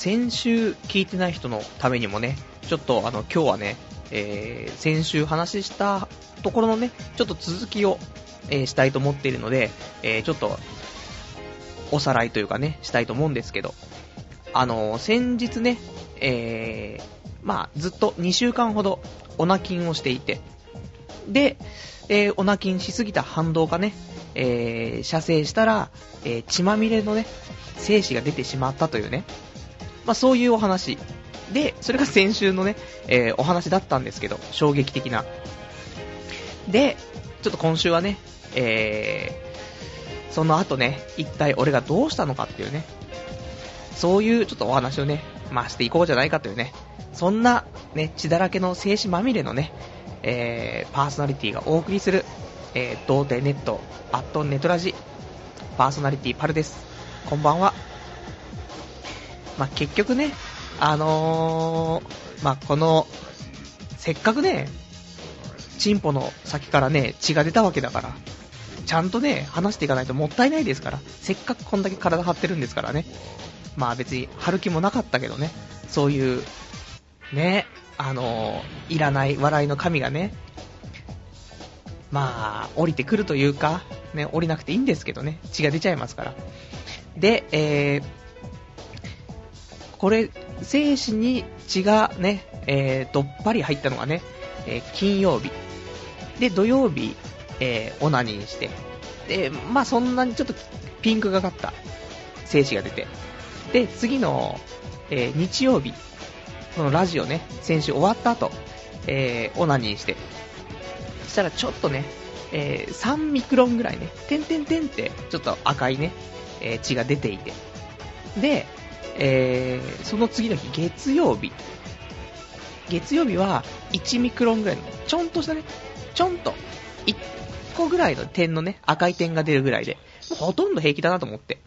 先週聞いてない人のためにもね、ちょっとあの、今日はね、えー、先週話したところのね、ちょっと続きを、えー、したいと思っているので、えー、ちょっと、おさらいというかね、したいと思うんですけど、あの先日ね、え、まあ、ずっと2週間ほど、オナキンをしていて、で、え、オナキンしすぎた反動がね、え、射精したら、え、血まみれのね、精子が出てしまったというね、まあそういうお話。で、それが先週のね、えー、お話だったんですけど、衝撃的な。で、ちょっと今週はね、えー、その後ね、一体俺がどうしたのかっていうね、そういうちょっとお話をね、まあしていこうじゃないかというね、そんなね、血だらけの精子まみれのね、えー、パーソナリティがお送りする、えー、童貞ネット、アットネトラジ、パーソナリティパルです。こんばんは。まあ、結局ね、あのー、まあ、この、せっかくね、チンポの先からね、血が出たわけだから、ちゃんとね、話していかないともったいないですから、せっかくこんだけ体張ってるんですからね。まあ別に、張る気もなかったけどね、そういう、ね、あのー、いらない笑いの神がね、まあ、降りてくるというか、ね、降りなくていいんですけどね、血が出ちゃいますから。で、えー、これ、精子に血がね、えー、どっぱり入ったのがね、えー、金曜日。で、土曜日、えー、オナニーして。で、まあそんなにちょっとピンクがかった精子が出て。で、次の、えー、日曜日、このラジオね、先週終わった後、えー、オナニーして。そしたらちょっとね、えー、3ミクロンぐらいね、てんてんてんって、ちょっと赤いね、えー、血が出ていて。で、えー、その次の日、月曜日。月曜日は1ミクロンぐらいの、ちょんとしたね、ちょんと、1個ぐらいの点のね、赤い点が出るぐらいで、もうほとんど平気だなと思って。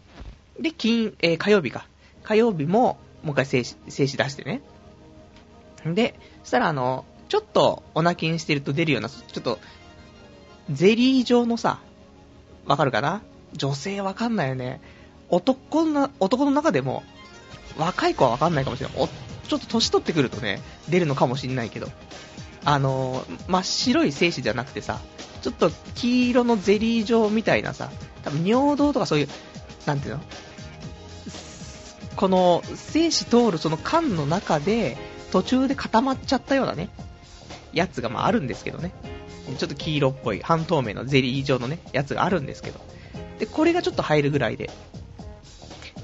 で、金、えー、火曜日か。火曜日も、もう一回静止、静止出してね。で、そしたらあの、ちょっとお泣きにしてると出るような、ちょっと、ゼリー状のさ、わかるかな？女性わかんないよね。男の、男の中でも、若い子はわかんないかもしれない。お、ちょっと年取ってくるとね、出るのかもしんないけど。あの、真っ白い精子じゃなくてさ、ちょっと黄色のゼリー状みたいなさ、多分尿道とかそういう、なんていうの？この精子通るその缶の中で途中で固まっちゃったようなね、やつがまああるんですけどね。ちょっと黄色っぽい半透明のゼリー状のね、やつがあるんですけど。で、これがちょっと入るぐらいで、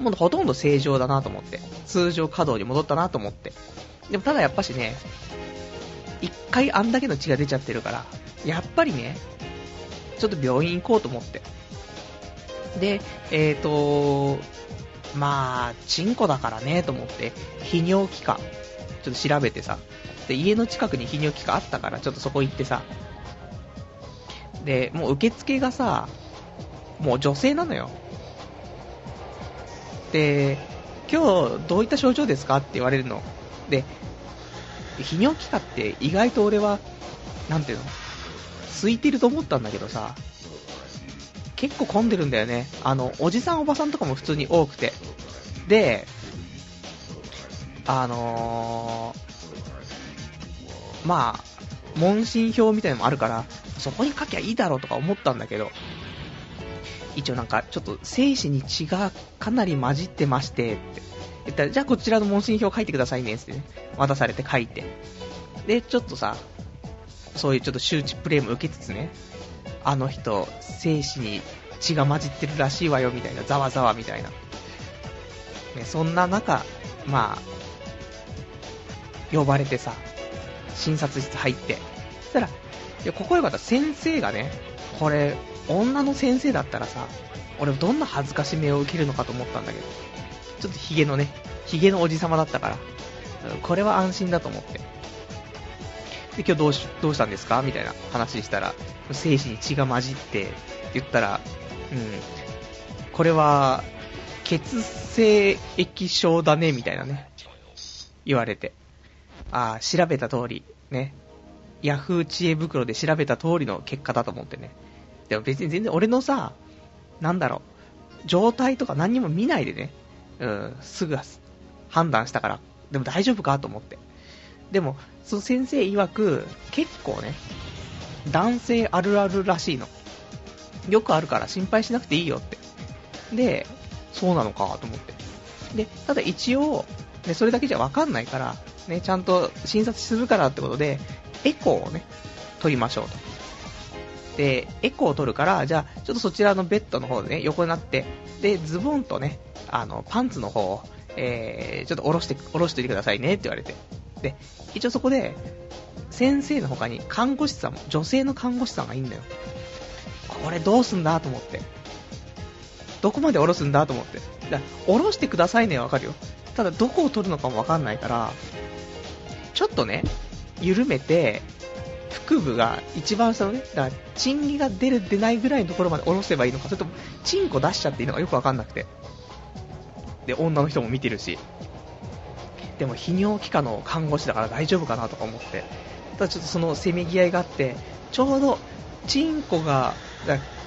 もうほとんど正常だなと思って、通常稼働に戻ったなと思って。でもただやっぱしね、一回あんだけの血が出ちゃってるから、やっぱりね、ちょっと病院行こうと思って。で、えーと、まあ、チンコだからね、と思って、泌尿器科、ちょっと調べてさ、で、家の近くに泌尿器科あったから、ちょっとそこ行ってさ、で、もう受付がさ、もう女性なのよ。で、今日どういった症状ですかって言われるの。で、泌尿器科って意外と俺は、なんていうの、空いてると思ったんだけどさ、結構混んでるんだよね。あの、おじさんおばさんとかも普通に多くて。で、あのー、まあ、問診票みたいなのもあるから、そこに書きゃいいだろうとか思ったんだけど、一応なんか、ちょっと精子に血がかなり混じってまして、って言ったら、じゃあこちらの問診票書いてくださいね、ってね、渡されて書いて。で、ちょっとさ、そういうちょっと周知プレイも受けつつね、あの人、精子に血が混じってるらしいわよ、みたいな、ざわざわみたいな。ね、そんな中、まあ、呼ばれてさ、診察室入って、そしたら、いや、ここよかった先生がね、これ、女の先生だったらさ、俺どんな恥ずかしめを受けるのかと思ったんだけど、ちょっとヒゲのね、ヒゲのおじさまだったから、これは安心だと思って。で、今日どうし、どうしたんですか？みたいな話したら、精子に血が混じって言ったら、うん、これは、血清液症だね、みたいなね、言われて。ああ、調べた通り、ね、ヤフー知恵袋で調べた通りの結果だと思ってね。でも別に全然俺のさ、なんだろう、状態とか何も見ないでね、うん、すぐ判断したから、でも大丈夫かと思って。でも、その先生曰く、結構ね、男性あるあるらしいの。よくあるから心配しなくていいよって。で、そうなのかと思って。で、ただ一応、ね、それだけじゃわかんないから、ね、ちゃんと診察するからってことで、エコーをね、取りましょうと。で、エコーを取るから、じゃあ、ちょっとそちらのベッドの方でね、横になって、で、ズボンとね、あの、パンツの方を、えー、ちょっと下ろして、下ろしておいてくださいねって言われて。で、一応そこで、先生の他に看護師さんも、女性の看護師さんがいいんだよ。これどうすんだと思って。どこまで下ろすんだと思って。だ下ろしてくださいねわかるよ。ただどこを取るのかもわかんないから、ちょっとね、緩めて、腹部が一番下のね、だから、チンギが出る出ないぐらいのところまで下ろせばいいのか、それとも、チンコ出しちゃっていいのかよくわかんなくて。で、女の人も見てるし。でも、泌尿器科の看護師だから大丈夫かなとか思って。ただちょっとそのせめぎ合いがあって、ちょうど、チンコが、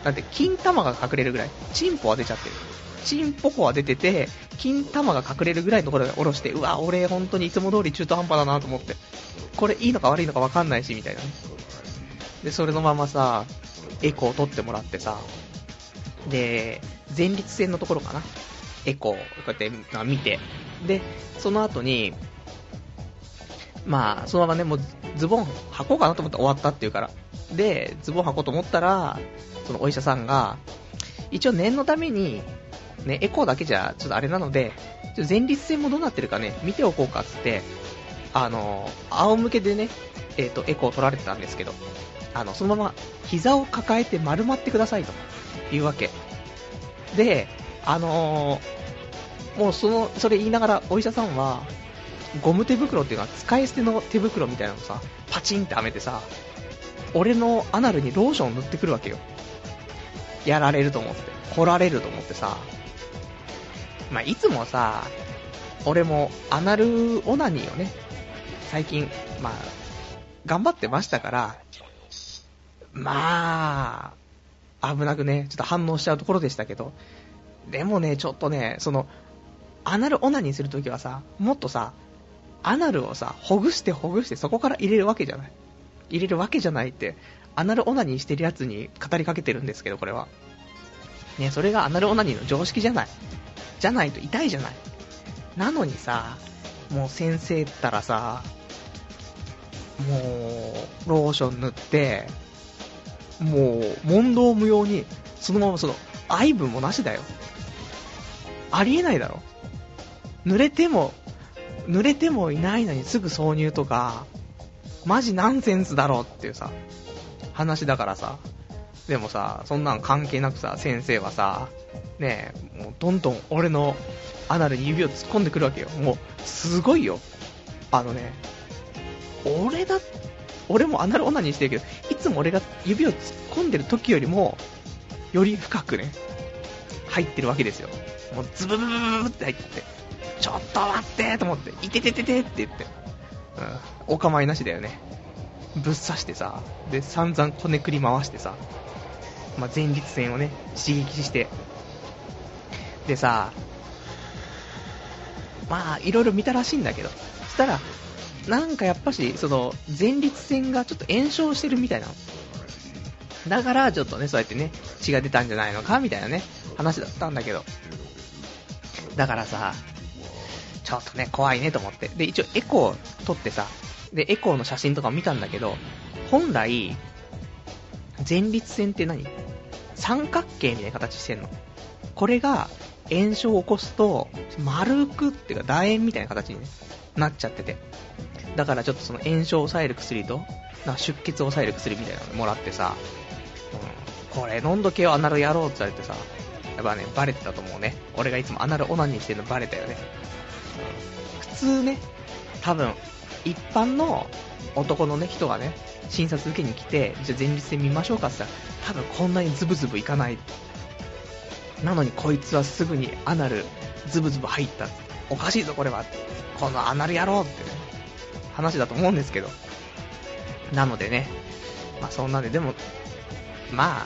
なんて、金玉が隠れるぐらい。チンポは出ちゃってる。チンポコは出てて、金玉が隠れるぐらいのところで下ろして、うわ、俺本当にいつも通り中途半端だなと思って。これいいのか悪いのか分かんないし、みたいなね。で、それのままさ、エコーを取ってもらってさ、で、前立腺のところかな。エコー、こうやって見て。で、その後に、まあ、そのままね、もうズボン履こうかなと思って終わったっていうから。で、ズボン履こうと思ったら、そのお医者さんが、一応念のために、ね、エコーだけじゃちょっとあれなので、前立腺もどうなってるかね、見ておこうかっつって、あの、仰向けでね、えっ、ー、と、エコー取られてたんですけど、あの、そのまま膝を抱えて丸まってくださいというわけ。で、あのー、もうその、それ言いながらお医者さんは、ゴム手袋っていうのは使い捨ての手袋みたいなのさ、パチンってはめてさ、俺のアナルにローションを塗ってくるわけよ。やられると思って、来られると思ってさ、まあ、いつもさ、俺もアナルオナニーをね、最近、まあ、頑張ってましたから、まあ、危なくね、ちょっと反応しちゃうところでしたけど、でもね、ちょっとね、その、アナルオナニーするときはさ、もっとさ、アナルをさ、ほぐしてほぐしてそこから入れるわけじゃない。入れるわけじゃないって、アナルオナニーしてるやつに語りかけてるんですけど、これは。ね、それがアナルオナニーの常識じゃない。じゃないと痛いじゃない。なのにさ、もう先生ったらさ、もう、ローション塗って、もう、問答無用に、そのままその、愛分もなしだよ。ありえないだろ。濡れても、濡れてもいないのにすぐ挿入とか、マジナンセンスだろっていうさ、話だからさ。でもさ、そんなん関係なくさ、先生はさ、ねえ、もうどんどん俺のアナルに指を突っ込んでくるわけよ。もう、すごいよ。あのね、俺だ、俺もアナルオナニーしてるけど、いつも俺が指を突っ込んでる時よりも、より深くね、入ってるわけですよ。もうズブブブブブって入って、ちょっと待ってと思って、いててててって言って、うん、お構いなしだよね。ぶっ刺してさ、で、散々こねくり回してさ、まあ、前立腺をね、刺激して、でさ、まあ、いろいろ見たらしいんだけど、そしたら、なんかやっぱし、その、前立腺がちょっと炎症してるみたいなの。だから、ちょっとね、そうやってね、血が出たんじゃないのか、みたいなね、話だったんだけど。だからさ、ちょっとね、怖いねと思って。で、一応エコー撮ってさ、で、エコーの写真とか見たんだけど、本来、前立腺って何？三角形みたいな形してんの。これが炎症を起こすと、丸くっていうか楕円みたいな形に、ね、なっちゃってて。だからちょっとその炎症を抑える薬と、な出血を抑える薬みたいなのもらってさ、うん、これ飲んどけよ、アナルやろうって言われてさ、やっぱね、バレてたと思うね。俺がいつもアナルオナニーしてるのバレたよね。うん、普通ね、多分、一般の男のね、人がね、診察受けに来て、じゃあ前立腺見ましょうかって言ったら、多分こんなにズブズブいかない。なのにこいつはすぐにアナルズブズブ入った。おかしいぞこれは。このアナル野郎ってね、話だと思うんですけど。なのでね、まあそんなんで、でも、まあ、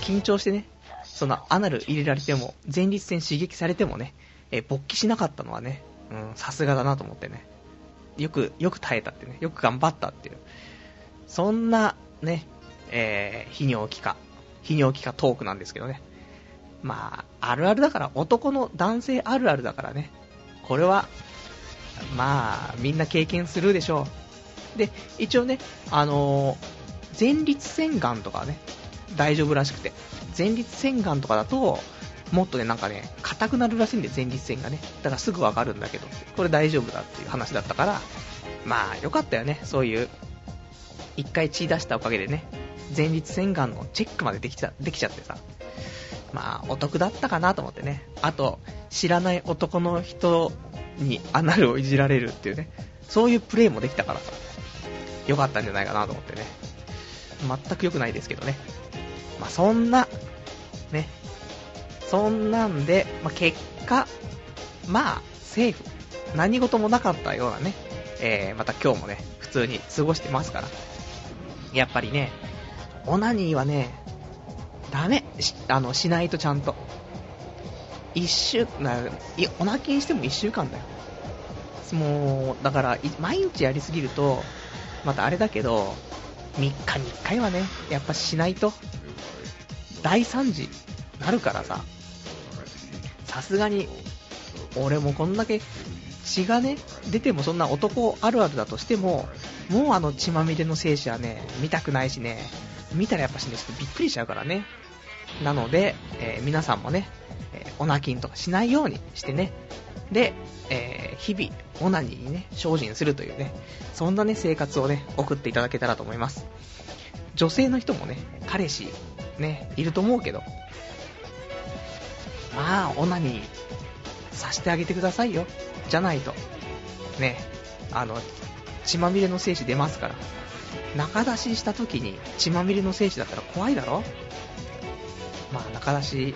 緊張してね、そのアナル入れられても、前立腺刺激されてもね、え勃起しなかったのはね、うん、さすがだなと思ってね。よく、よく耐えたってね、よく頑張ったっていう。そんな、ね、えー、泌尿器科、泌尿器科トークなんですけどね。まあ、あるあるだから、男の男性あるあるだからね。これは、まあ、みんな経験するでしょう。で、一応ね、あのー、前立腺がんとかね、大丈夫らしくて。前立腺がんとかだと、もっとね、なんかね、硬くなるらしいんで、前立腺がね。だからすぐわかるんだけど、これ大丈夫だっていう話だったから、まあ、よかったよね、そういう、一回血出したおかげでね、前立腺がんのチェックまでできちゃできちゃってさ、まあ、お得だったかなと思ってね。あと、知らない男の人にアナルをいじられるっていうね、そういうプレイもできたからさ、よかったんじゃないかなと思ってね。全く良くないですけどね。まあ、そんな、ね、そんなんで、まあ、結果、まあ、セーフ。何事もなかったようなね、えー、また今日もね、普通に過ごしてますから。やっぱりね、オナニーはね、ダメ。し、あの、しないとちゃんと。一週、な、いオナキンしても一週間だよ。もう、だから、毎日やりすぎると、またあれだけど、3日に1回はね、やっぱしないと、大惨事なるからさ、さすがに、俺もこんだけ血がね、出てもそんな男あるあるだとしても、もうあの血まみれの精子はね、見たくないしね、見たらやっぱしね、ちょっとびっくりしちゃうからね。なので、えー、皆さんもね、えー、オナキンとかしないようにしてね、で、えー、日々、オナニーにね、精進するというね、そんなね、生活をね、送っていただけたらと思います。女性の人もね、彼氏、ね、いると思うけど、まあ、オナニーさせてあげてくださいよ。じゃないと。ね、あの、血まみれの精子出ますから。中出しした時に血まみれの精子だったら怖いだろ？まあ、中出し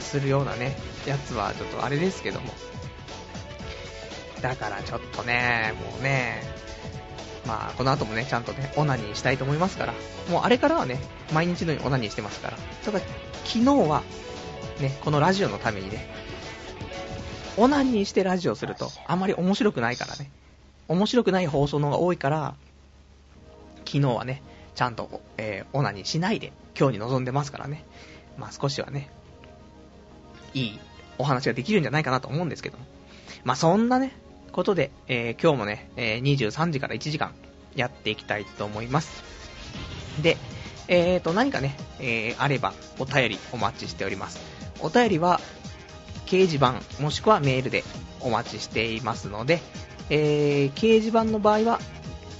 するようなね、やつはちょっとあれですけども。だからちょっとね、もうね、まあ、この後もね、ちゃんとね、オナニーしたいと思いますから、もうあれからはね、毎日のようにオナニーしてますから、ただ、昨日は、ね、このラジオのためにね、オナニーしてラジオすると、あまり面白くないからね。面白くない放送の方が多いから、昨日はね、ちゃんと、え、オナニーしないで、今日に臨んでますからね。まあ少しはね、いいお話ができるんじゃないかなと思うんですけど。まあそんなね、ことで、えー、今日もね、えー、23時から1時間やっていきたいと思います。で、えーと、何かね、えー、あればお便りお待ちしております。お便りは、掲示板もしくはメールでお待ちしていますので、えー、掲示板の場合は、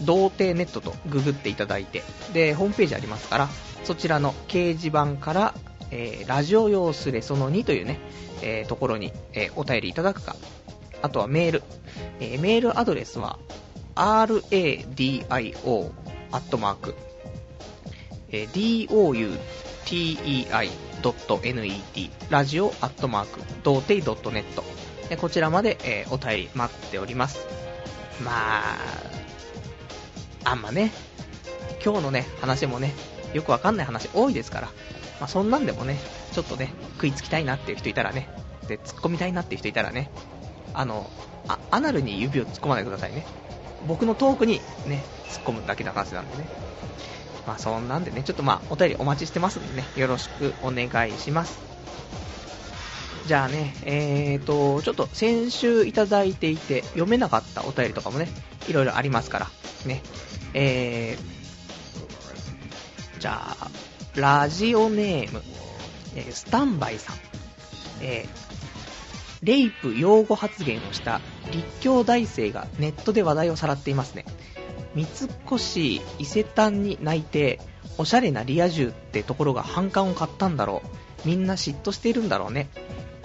童貞ネットとググっていただいて、で、ホームページありますから、そちらの掲示板から、えー、ラジオ用スレその2というね、えー、ところに、え、お便りいただくか、あとはメール、えメールアドレスは、radio アットマーク、え .net ラジオアットマーク、童貞 .net こちらまで、えお便り待っております。まあ、あんまね、今日のね、話もね、よくわかんない話多いですから、まあ、そんなんでもね、ちょっとね、食いつきたいなっていう人いたらね、で、突っ込みたいなっていう人いたらね、あの、あ、アナルに指を突っ込まないでくださいね。僕のトークにね、突っ込むだけの話なんでね。まあそんなんでね、ちょっとまあお便りお待ちしてますんでね、よろしくお願いします。じゃあね、えーと、ちょっと先週いただいていて読めなかったお便りとかもね、いろいろありますから、ね、えー、じゃあ、ラジオネーム、え、スタンバイさん、えー、レイプ擁護発言をした立教大生がネットで話題をさらっていますね。三越伊勢丹に泣いて、おしゃれなリア充ってところが反感を買ったんだろう。みんな嫉妬しているんだろうね。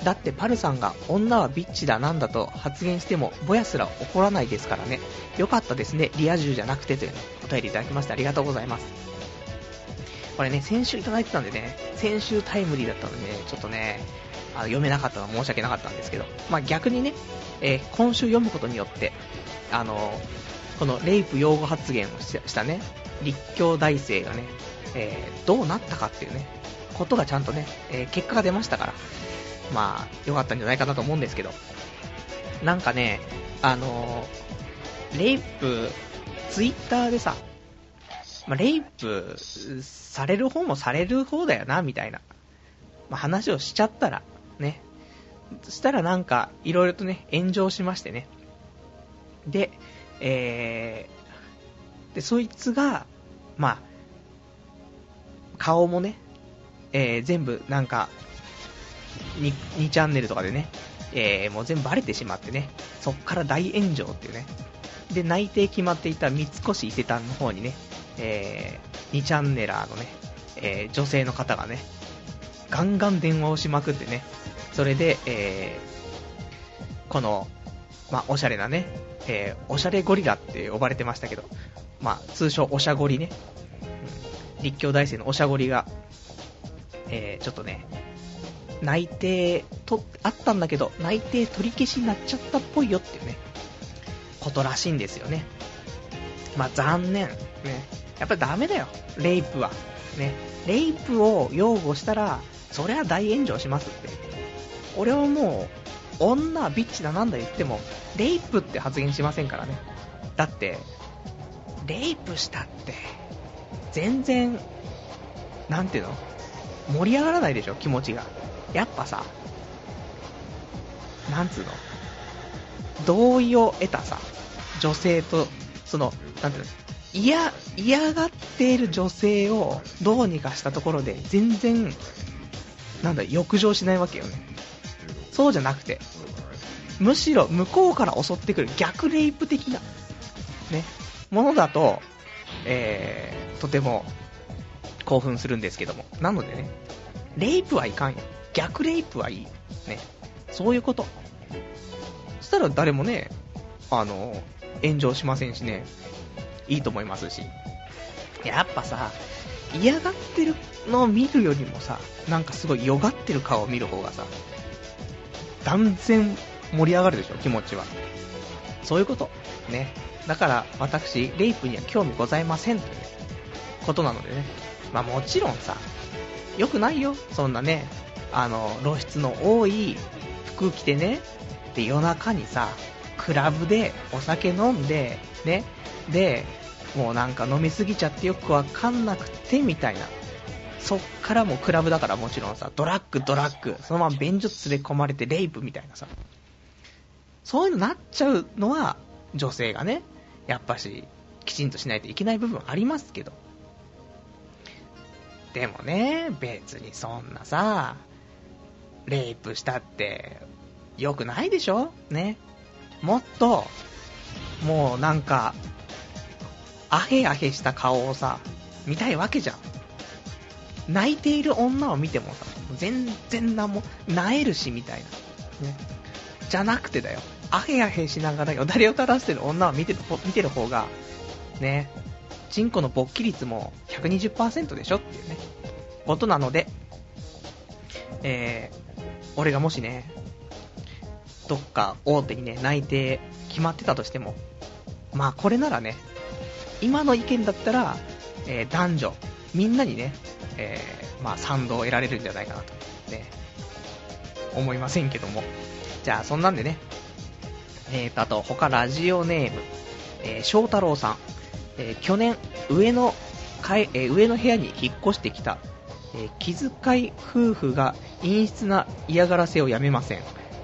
だってパルさんが女はビッチだなんだと発言してもぼやすら怒らないですからね。よかったですね、リア充じゃなくてという、ね、お便りいただきましてありがとうございます。これね、先週いただいてたんでね、先週タイムリーだったのでね、ちょっとね、あの読めなかったのは申し訳なかったんですけど、まあ、逆にね、えー、今週読むことによって、あのこのレイプ擁護発言をしたね、立教大生がね、えー、どうなったかっていうね、ことがちゃんとね、えー、結果が出ましたから、まあ、良かったんじゃないかなと思うんですけど、なんかね、あのー、レイプ、ツイッターでさ、まあ、レイプされる方もされる方だよな、みたいな、まあ、話をしちゃったら、ね。そしたらなんか、いろいろとね、炎上しましてね。で、えー、で、そいつが、まあ、顔もね、えー、全部なんか2、2チャンネルとかでね、えー、もう全部バレてしまってね、そっから大炎上っていうね。で、内定決まっていた三越伊勢丹の方にね、えー、2チャンネラーのね、えー、女性の方がね、ガンガン電話をしまくってね、それで、えー、この、まあ、おしゃれなね、えー、おしゃれゴリラって呼ばれてましたけど、まあ、通称おしゃゴリね、うん、立教大生のおしゃゴリが、えー、ちょっとね、内定と、あったんだけど、内定取り消しになっちゃったっぽいよっていうね、ことらしいんですよね。まあ残念。ね。やっぱりダメだよ。レイプは。ね。レイプを擁護したら、そりゃ大炎上しますって。俺はもう、女、ビッチだなんだ言っても、レイプって発言しませんからね。だって、レイプしたって、全然、なんていうの？盛り上がらないでしょ、気持ちが。やっぱさ、なんつうの？同意を得たさ、女性と、その、なんていうの？嫌、嫌がっている女性をどうにかしたところで、全然、なんだ、浴場しないわけよね。そうじゃなくて、むしろ向こうから襲ってくる逆レイプ的な、ね、ものだと、えー、とても興奮するんですけども。なのでね、レイプはいかんよ。逆レイプはいい。ね。そういうこと。そしたら誰もね、あの、炎上しませんしね、いいと思いますし。やっぱさ、嫌がってるのを見るよりもさ、なんかすごいよがってる顔を見る方がさ、断然盛り上がるでしょ、気持ちは。そういうこと。ね。だから私、レイプには興味ございませんということなのでね。まあもちろんさ、良くないよ、そんなね、あの、露出の多い服着てね、で、夜中にさ、クラブでお酒飲んで、ね、で、もうなんか飲みすぎちゃってよくわかんなくて、みたいな。そっからもクラブだからもちろんさ、ドラッグ、ドラッグ、そのまま便所連れ込まれてレイプみたいなさ。そういうのなっちゃうのは、女性がね、やっぱし、きちんとしないといけない部分ありますけど。でもね、別にそんなさ、レイプしたって、良くないでしょ？ね。もっと、もうなんか、アヘアヘした顔をさ、見たいわけじゃん。泣いている女を見てもさ、全然なも、なえるしみたいな。ね。じゃなくてだよ。アヘアヘしながらよだれを垂らしてる女を見てる見てる方が、ね、チンコの勃起率も120%でしょっていうね、ことなので、えー、俺がもしね、どっか大手にね、内定決まってたとしても、まあこれならね、今の意見だったら、えー、男女、みんなにね、えー、まあ賛同を得られるんじゃないかなと、ね、思いませんけども。じゃあそんなんでね、えーと、あと他ラジオネーム、えー、翔太郎さん、えー、去年上のかえ、ー、上の部屋に引っ越してきた、え、気遣い夫婦が陰湿な嫌がらせをやめません。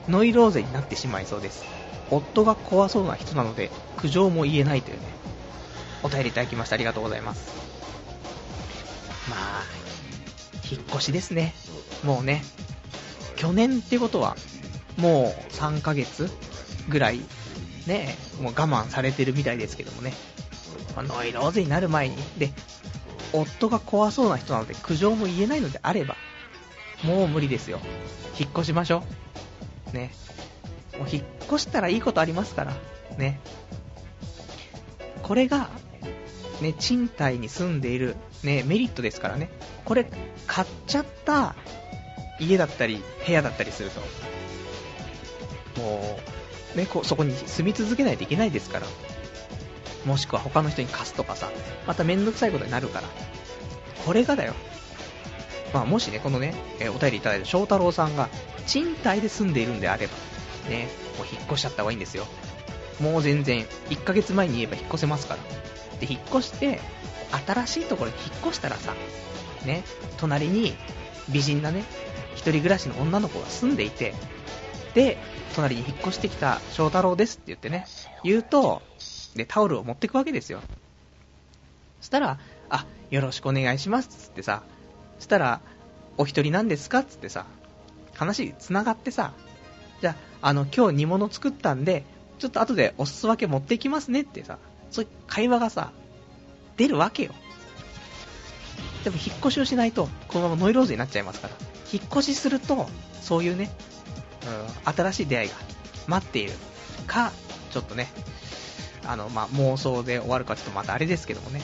ノイローゼになってしまいそうです。夫が怖そうな人なので、苦情も言えないというね、お便りいただきました。ありがとうございます。まあ、引っ越しですね。もうね、去年ってことは、もう3ヶ月ぐらい、ね、もう我慢されてるみたいですけどもね。まあ、ノイローゼになる前に、で、夫が怖そうな人なので苦情も言えないのであれば、もう無理ですよ。引っ越しましょう。ね。もう引っ越したらいいことありますから。ね。これが、ね、賃貸に住んでいる、ね、メリットですからね。これ、買っちゃった家だったり、部屋だったりすると、もう、ね、こそこに住み続けないといけないですから。もしくは他の人に貸すとかさ、まためんどくさいことになるから。これがだよ。まあ、もしね、このね、え、お便りいただいた翔太郎さんが、賃貸で住んでいるんであれば、ね、もう引っ越しちゃった方がいいんですよ。もう全然、1ヶ月前に言えば引っ越せますから。で、引っ越して、新しいところに引っ越したらさ、ね、隣に美人なね、一人暮らしの女の子が住んでいて、で、隣に引っ越してきた翔太郎ですって言ってね、言うと、で、タオルを持ってくわけですよ。そしたら、あ、よろしくお願いしますっつってさ、そしたら、お一人なんですかっつってさ、話繋がってさ、じゃあ、あの、今日煮物作ったんで、ちょっと後でお裾分け持ってきますねってさ、そういう会話がさ、出るわけよ。でも引っ越しをしないと、このままノイローゼになっちゃいますから。引っ越しすると、そういうね、うん、新しい出会いが待っているか、ちょっとね、あの、まあ、妄想で終わるかちょっとまたあれですけどもね。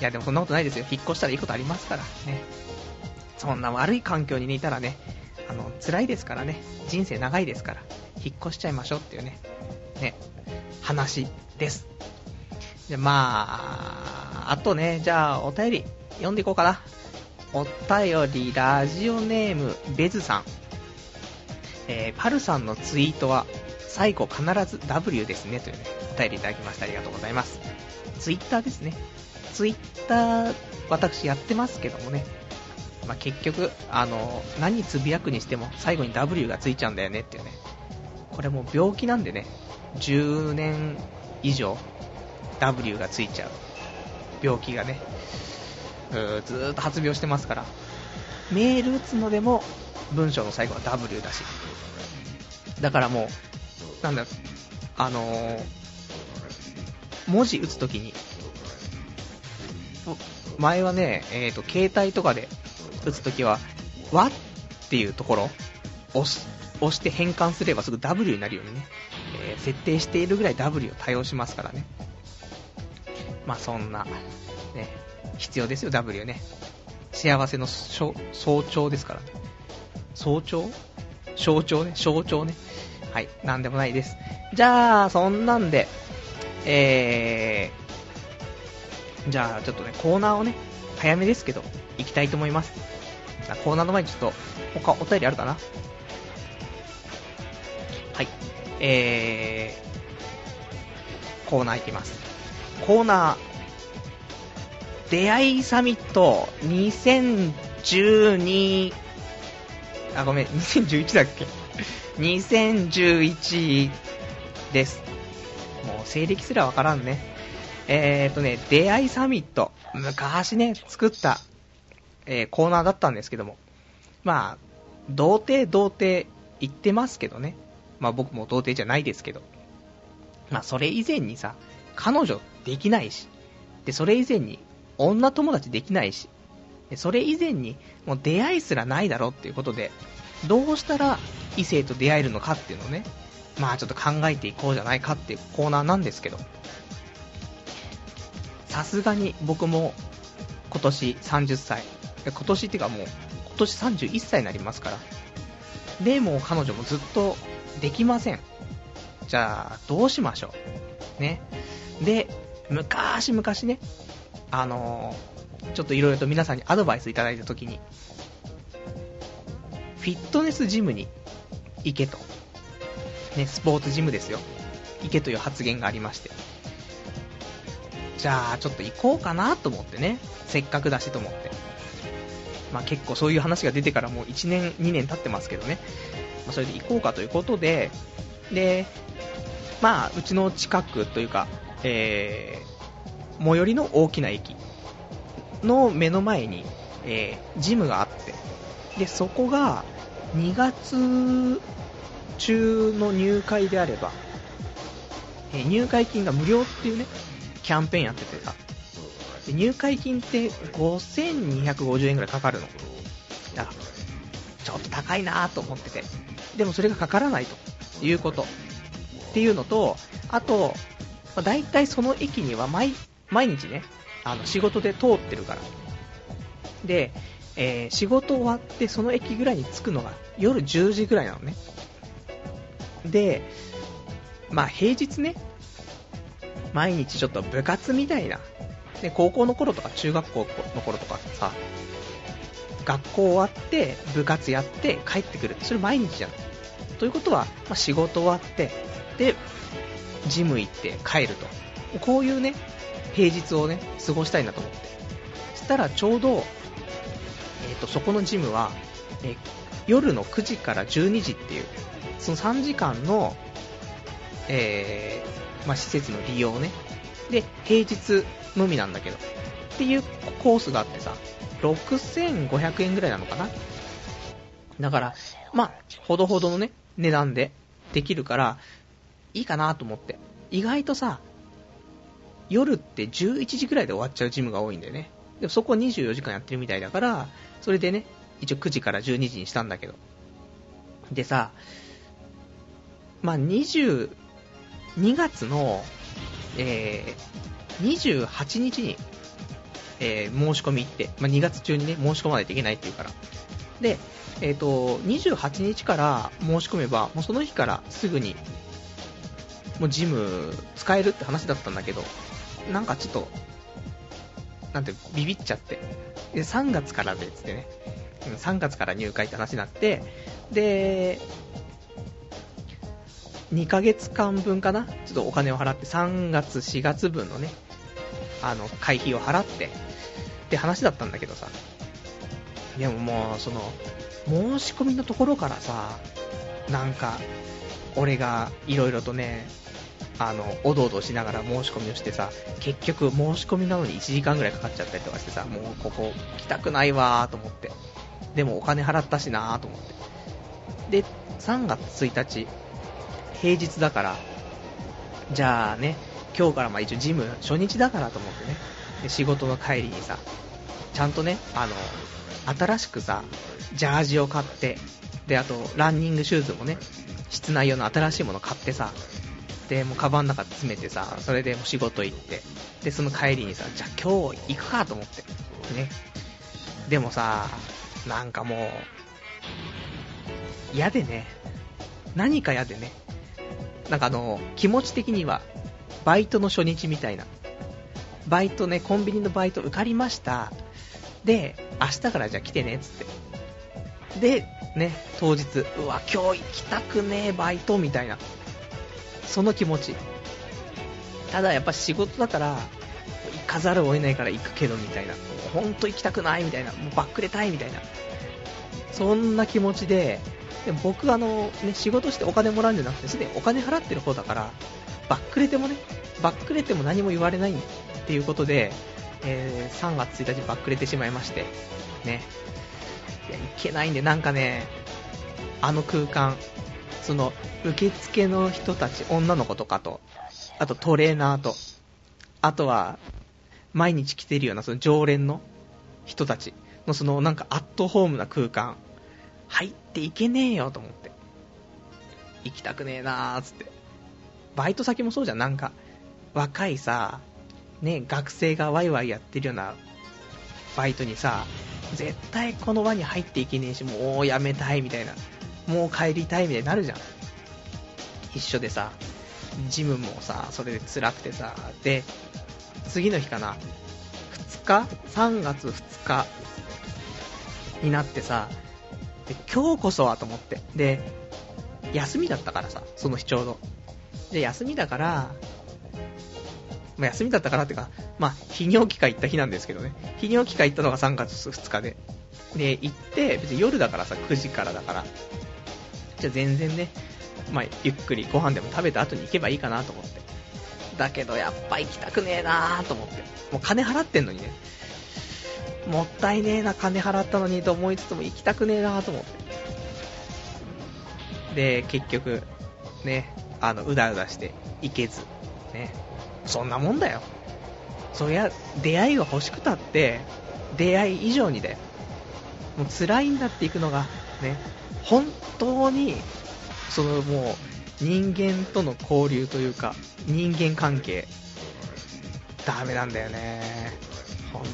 いや、でもそんなことないですよ。引っ越したらいいことありますからね。そんな悪い環境にいたらね、あの、辛いですからね。人生長いですから。引っ越しちゃいましょうっていうね、ね、話です。で、まあ、あとね、じゃあ、お便り、読んでいこうかな。お便り、ラジオネーム、ベズさん。えー、パルさんのツイートは、最後必ず W ですね、というね、お便りいただきました。ありがとうございます。ツイッターですね。ツイッター、私やってますけどもね、まあ、結局、あの、何つぶやくにしても最後に W がついちゃうんだよねっていうね。これも病気なんでね、10年以上 W がついちゃう。病気がね、うずーっと発病してますから、メール打つのでも文章の最後は W だし、だからもう、なんだ、あのー、文字打つときに、前はね、えっ、ー、と、携帯とかで打つときは、わっていうところ、押す、押して変換すればすぐ W になるようにね、えー、設定しているぐらい W を対応しますからね。まあそんな、ね、必要ですよ、W ね。幸せの象徴ですからね。早朝象徴ね、象徴ね？はい、なんでもないです。じゃあ、そんなんで、えー、じゃあちょっとね、コーナーをね、早めですけど、行きたいと思います。コーナーの前にちょっと、他お便りあるかな？はい。えー、コーナーいきます。コーナー、出会いサミット2012、あ、ごめん、2011だっけ ?2011 です。もう西暦すらわからんね。えーとね、出会いサミット。昔ね、作った、えー、コーナーだったんですけども。まあ、童貞童貞言ってますけどね。まあ僕も童貞じゃないですけど。まあそれ以前にさ、彼女できないし。で、それ以前に女友達できないし。で、それ以前にもう出会いすらないだろっていうことで、どうしたら異性と出会えるのかっていうのをね、まあちょっと考えていこうじゃないかっていうコーナーなんですけど。さすがに僕も今年30歳。今年っていうかもう今年31歳になりますから。で、も彼女もずっとできません。じゃあ、どうしましょう。ね。で、昔々ね、あのー、ちょっといろいろと皆さんにアドバイスいただいたときに、フィットネスジムに行けと。ね、スポーツジムですよ。行けという発言がありまして。じゃあ、ちょっと行こうかなと思ってね。せっかくだしと思って。まあ結構そういう話が出てからもう1年、2年経ってますけどね。まあ、それで行こうかということで、で、まあ、うちの近くというか、えー、最寄りの大きな駅の目の前に、えー、ジムがあって、で、そこが2月中の入会であれば、えー、入会金が無料っていうね、キャンペーンやっててさ、で入会金って5250円ぐらいかかるの。だから、ちょっと高いなと思ってて。でもそれがかからないということ。っていうのと、あと、まあ、大体その駅には毎毎日ね、あの仕事で通ってるから。で、えー、仕事終わってその駅ぐらいに着くのが夜10時ぐらいなのね。で、まあ平日ね、毎日ちょっと部活みたいな、で、高校の頃とか中学校の頃とかさ、学校終わって部活やって帰ってくる。それ毎日じゃん。ということは、まあ、仕事終わって、で、ジム行って帰ると。こういうね、平日をね、過ごしたいなと思って。そしたらちょうど、えっ、ー、と、そこのジムは、え夜の9時から12時っていう、その3時間の、えー、まあ、施設の利用ね。で、平日のみなんだけど。っていうコースがあってさ、6500円ぐらいなのかな？だから、まあ、ほどほどのね、値段でできるから、いいかなと思って。意外とさ、夜って11時ぐらいで終わっちゃうジムが多いんだよね。でもそこ24時間やってるみたいだから、それでね、一応9時から12時にしたんだけど。でさ、まあ、22月の、えー、28日に、えー、申し込み行って、まあ、2月中にね、申し込まないといけないっていうから。で、え、ー、と、28日から申し込めば、もうその日からすぐに、もうジム使えるって話だったんだけど、なんかちょっと、なんて、ビビっちゃって。で、3月からで、つってね。3月から入会って話になって、で、2ヶ月間分かなちょっとお金を払って、3月、4月分のね、あの、会費を払って、って話だったんだけどさ。でももう、その、申し込みのところからさ、なんか、俺がいろいろとね、あの、おどおどしながら申し込みをしてさ、結局申し込みなのに1時間ぐらいかかっちゃったりとかしてさ、もうここ来たくないわーと思って。でもお金払ったしなーと思って。で、3月1日、平日だから、じゃあね、今日からまあ一応ジム初日だからと思ってね、仕事の帰りにさ、ちゃんとね、あの、新しくさ、ジャージを買って、で、あと、ランニングシューズもね、室内用の新しいもの買ってさ、で、もうカバンの中詰めてさ、それでも仕事行って、で、その帰りにさ、じゃあ今日行くかと思って、ね。でもさ、なんかもう、嫌でね、何か嫌でね、なんかあの、気持ち的には、バイトの初日みたいな。バイトね、コンビニのバイト受かりました。で、明日からじゃあ来てね、つって。で、ね、当日、うわ、今日行きたくねえ、バイト、みたいな。その気持ち。ただやっぱ仕事だから、行かざるを得ないから行くけど、みたいな。本当行きたくない、みたいな。もうバックれたい、みたいな。そんな気持ちで、でも僕あの、ね、仕事してお金もらうんじゃなくて、すでにお金払ってる方だから、バックれてもね、バックれても何も言われないっていうことで、えー、3月1日バックれてしまいまして、ね、いや、いけないんで、なんかね、あの空間、その、受付の人たち、女の子とかと、あとトレーナーと、あとは、毎日来てるようなその常連の人たちのそのなんかアットホームな空間、入っていけねえよと思って。行きたくねえなーつって。バイト先もそうじゃん、なんか、若いさ、ね、学生がワイワイやってるようなバイトにさ、絶対この輪に入っていけねえし、もうやめたいみたいな、もう帰りたいみたいになるじゃん。一緒でさ、ジムもさ、それで辛くてさ、で、次の日かな、2日 ?3 月2日になってさ、で今日こそはと思って、で、休みだったからさ、その日ちょうど。で、休みだから、まあ、休みだったからってか、まあ、泌尿器科行った日なんですけどね。泌尿器科行ったのが3月2日で。で、行って、別に夜だからさ、9時からだから。じゃあ全然ね、まあ、ゆっくりご飯でも食べた後に行けばいいかなと思って。だけど、やっぱ行きたくねえなーと思って。もう金払ってんのにね。もったいねえな、金払ったのにと思いつつも行きたくねえなーと思って。で、結局、ね、あの、うだうだして行けず、ね、そんなもんだよ。そりゃ、出会いが欲しくたって、出会い以上にだよ。もう辛いんだっていくのが、ね、本当に、そのもう、人間との交流というか、人間関係、ダメなんだよね。本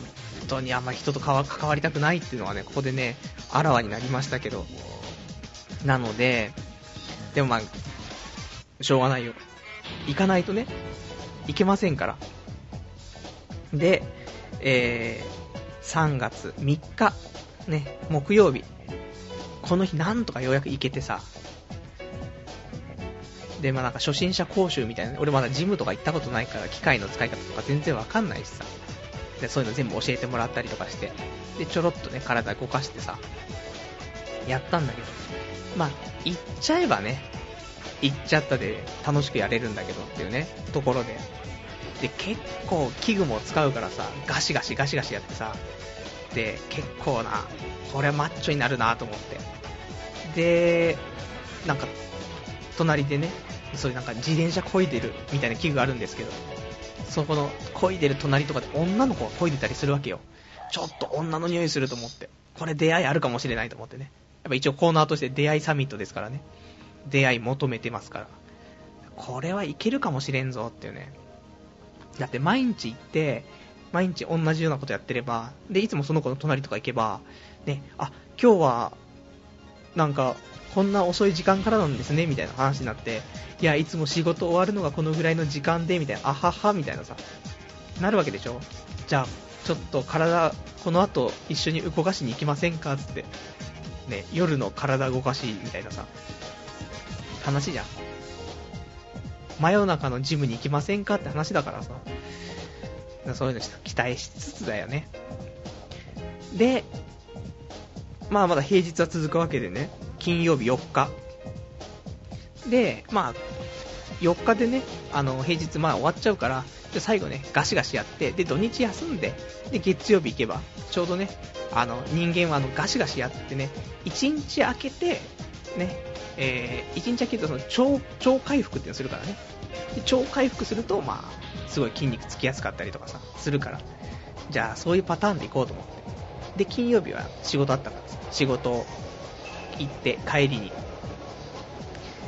当にあんま人と関わりたくないっていうのはね、ここでね、あらわになりましたけど。なので、でもまあ、しょうがないよ。行かないとね、いけませんから。で、えー、3月3日、ね、木曜日。この日なんとかようやく行けてさ。で、まあなんか初心者講習みたいな、俺まだジムとか行ったことないから、機械の使い方とか全然わかんないしさ。で、そういうの全部教えてもらったりとかして、で、ちょろっとね、体動かしてさ、やったんだけど、まあ、行っちゃえばね、行っちゃったで楽しくやれるんだけどっていうね、ところで。で、結構器具も使うからさ、ガシガシガシガシやってさ、で、結構な、これはマッチョになるなと思って。で、なんか、隣でね、そういうなんか自転車漕いでるみたいな器具があるんですけど、そこの漕いでる隣とかで女の子が漕いでたりするわけよ。ちょっと女の匂いすると思って。これ出会いあるかもしれないと思ってね。やっぱ一応コーナーとして出会いサミットですからね。出会い求めてますから。これはいけるかもしれんぞっていうね。だって毎日行って、毎日同じようなことやってれば、で、いつもその子の隣とか行けば、ね、あ、今日は、なんか、こんな遅い時間からなんですね、みたいな話になって、いや、いつも仕事終わるのがこのぐらいの時間で、みたいな、あはは、みたいなさ、なるわけでしょじゃあ、ちょっと体、この後一緒に動かしに行きませんかつって、ね、夜の体動かしみたいなさ、話じゃん。真夜中のジムに行きませんかって話だからさ、そういうの期待しつつだよね。で、まあまだ平日は続くわけでね、金曜日4日。で、まあ、4日でね、あの、平日まあ終わっちゃうから、で最後ね、ガシガシやって、で、土日休んで、で、月曜日行けば、ちょうどね、あの、人間はあの、ガシガシやってね、1日空けて、ね、えー、1日空けるとその超、超回復っていうのするからね。で超回復すると、まあ、すごい筋肉つきやすかったりとかさ、するから。じゃあ、そういうパターンで行こうと思って。で、金曜日は仕事あったから、仕事行って帰りに、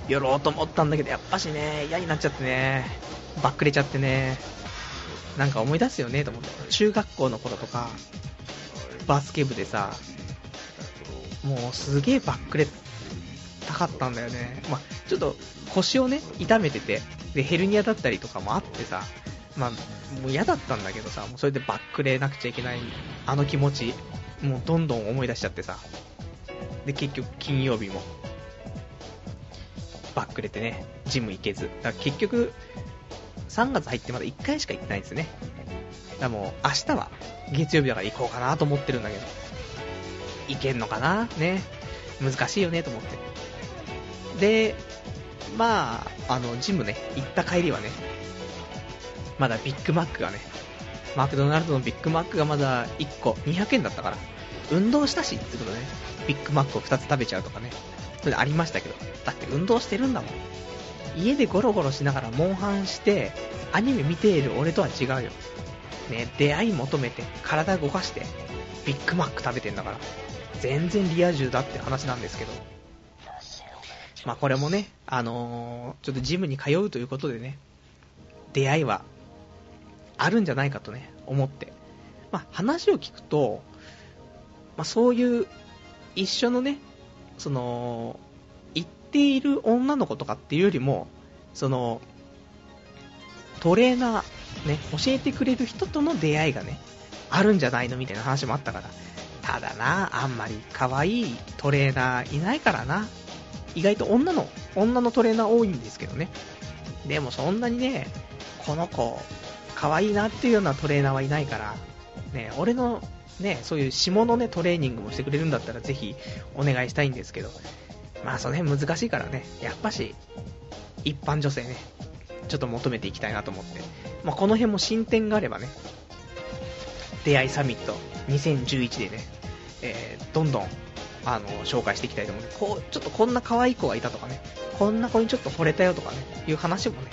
寄ろうと思ったんだけど、やっぱしね、嫌になっちゃってね、バックれちゃってね、なんか思い出すよねと思って。中学校の頃とか、バスケ部でさ、もうすげえバックレたかったんだよね。まあ、ちょっと腰をね、痛めてて、で、ヘルニアだったりとかもあってさ、まあ、もう嫌だったんだけどさ、もうそれでバックレなくちゃいけない、あの気持ち、もうどんどん思い出しちゃってさ、で、結局金曜日も、バックレてね、ジム行けず。だから結局、3月入ってまだ1回しか行ってないんですね。だからもう明日は月曜日だから行こうかなと思ってるんだけど、行けんのかな？ね。難しいよねと思って。で、まあ、あの、ジムね、行った帰りはね、まだビッグマックがね、マクドナルドのビッグマックがまだ1個200円だったから、運動したしってことね、ビッグマックを2つ食べちゃうとかね、それありましたけど、だって運動してるんだもん。家でゴロゴロしながらモンハンして、アニメ見ている俺とは違うよ。ね、出会い求めて、体動かして、ビッグマック食べてんだから、全然リア充だって話なんですけど。まあこれもね、あのー、ちょっとジムに通うということでね、出会いはあるんじゃないかとね、思って。まあ話を聞くと、まあそういう一緒のね、その、行っている女の子とかっていうよりも、その、トレーナー、ね、教えてくれる人との出会いがね、あるんじゃないのみたいな話もあったから。ただな、あんまり可愛いトレーナーいないからな。意外と女の、女のトレーナー多いんですけどね。でもそんなにね、この子、可愛いなっていうようなトレーナーはいないから、ね、俺のね、そういう下のね、トレーニングもしてくれるんだったらぜひお願いしたいんですけど、まあその辺難しいからね、やっぱし、一般女性ね、ちょっと求めていきたいなと思って、まあこの辺も進展があればね、出会いサミット2011でね、えー、どんどん、あの、紹介していきたいと思うんで、こう、ちょっとこんな可愛い子がいたとかね、こんな子にちょっと惚れたよとかね、いう話もね、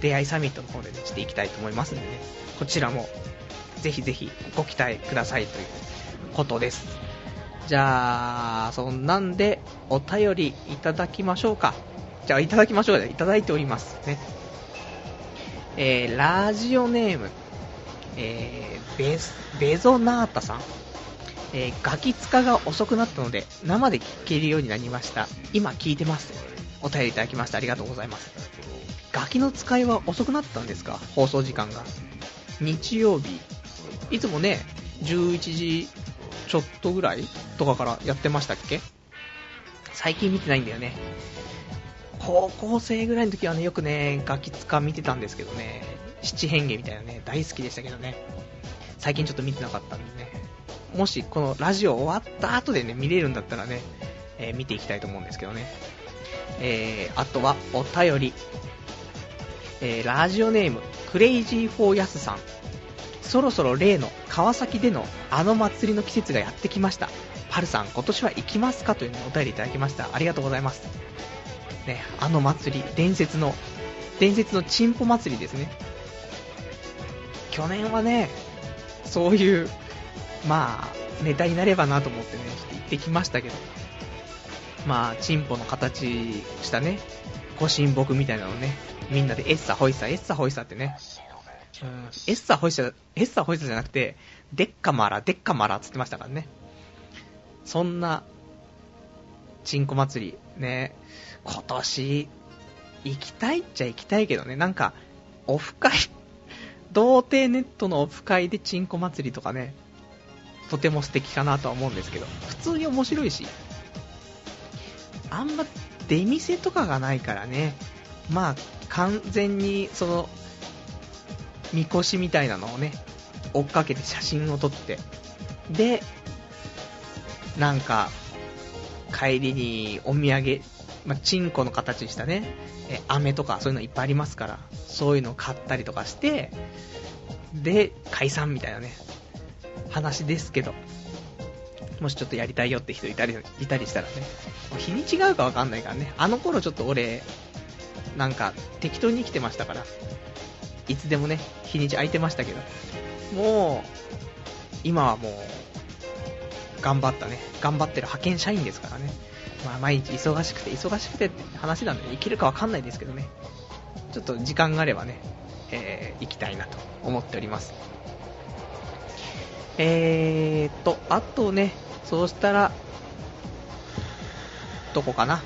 出会いサミットの方でね、していきたいと思いますんでね、こちらもぜひぜひご期待くださいということです。じゃあ、そんなんでお便りいただきましょうか。じゃあ、いただきましょういただいておりますね。えー、ラジオネーム、えー、ベベゾナータさん。えー、ガキ使が遅くなったので、生で聞けるようになりました。今聞いてます。お便りいただきましてありがとうございます。ガキの使いは遅くなったんですか？放送時間が。日曜日、いつもね、11時ちょっとぐらいとかからやってましたっけ？最近見てないんだよね。高校生ぐらいの時はね、よくね、ガキツカ見てたんですけどね、七変化みたいなね、大好きでしたけどね、最近ちょっと見てなかったんでね、もしこのラジオ終わった後でね、見れるんだったらね、えー見ていきたいと思うんですけどね。えー、あとはお便り。えー、ラジオネーム、クレイジーフォーヤスさん。そろそろ例の川崎でのあの祭りの季節がやってきました。パルさん、今年は行きますかという、ね、お便りいただきました。ありがとうございます。ね、あの祭り、伝説の、伝説のチンポ祭りですね。去年はね、そういう、まあ、ネタになればなと思ってね、ちょっと行ってきましたけど、まあ、チンポの形したね、ご神木みたいなのね、みんなでエッサホイッサ、エッサホイッサってね、うん、エッサホイサ、エッサホイサじゃなくて、デッカマラ、デッカマラって言ってましたからね。そんな、チンコ祭り、ね、今年、行きたいっちゃ行きたいけどね、なんか、オフ会、童貞ネットのオフ会でチンコ祭りとかね、とても素敵かなとは思うんですけど、普通に面白いし、あんま出店とかがないからね、まあ、完全に、その、みこしみたいなのをね、追っかけて写真を撮って、で、なんか、帰りにお土産、まあ、チンコの形したね、え、飴とかそういうのいっぱいありますから、そういうのを買ったりとかして、で、解散みたいなね、話ですけど、もしちょっとやりたいよって人いたり、いたりしたらね、日にちがうかわかんないからね、あの頃ちょっと俺、なんか適当に生きてましたから、いつでもね、日にち空いてましたけど、もう、今はもう、頑張ったね、頑張ってる派遣社員ですからね、まあ毎日忙しくて忙しくてって話なんで、生きるかわかんないですけどね、ちょっと時間があればね、えー、行きたいなと思っております。えーと、あとね、そうしたら、どこかな？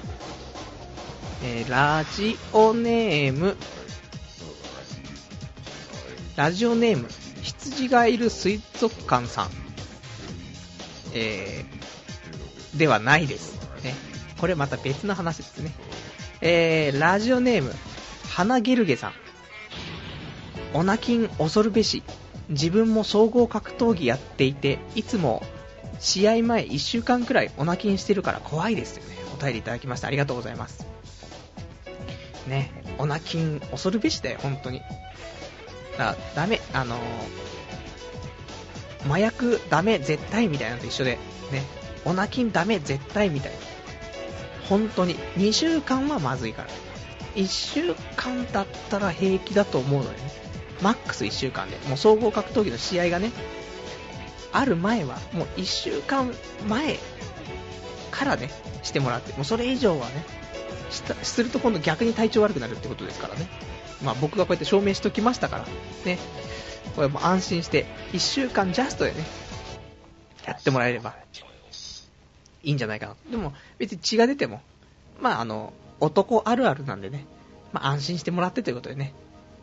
えー、ラジオネーム、ラジオネーム、羊がいる水族館さん。えー、ではないです。ね。これまた別の話ですね。えー、ラジオネーム、花ゲルゲさん。オナキン恐るべし。自分も総合格闘技やっていて、いつも試合前1週間くらいオナキンしてるから怖いですよね。お便りいただきました。ありがとうございます。ね、オナキン恐るべしだよ、本当に。だ、ダメ、あのー麻薬ダメ絶対みたいなのと一緒で、ね、オナキンダメ絶対みたいな。本当に、2週間はまずいから。1週間だったら平気だと思うのよね。マックス1週間で。もう総合格闘技の試合がね、ある前は、もう1週間前からね、してもらって、もうそれ以上はね、すると今度逆に体調悪くなるってことですからね。まあ僕がこうやって証明しときましたから、ね。これも安心して、1週間ジャストでね、やってもらえれば、いいんじゃないかな。でも、別に血が出ても、まああの、男あるあるなんでね、まあ安心してもらってということでね。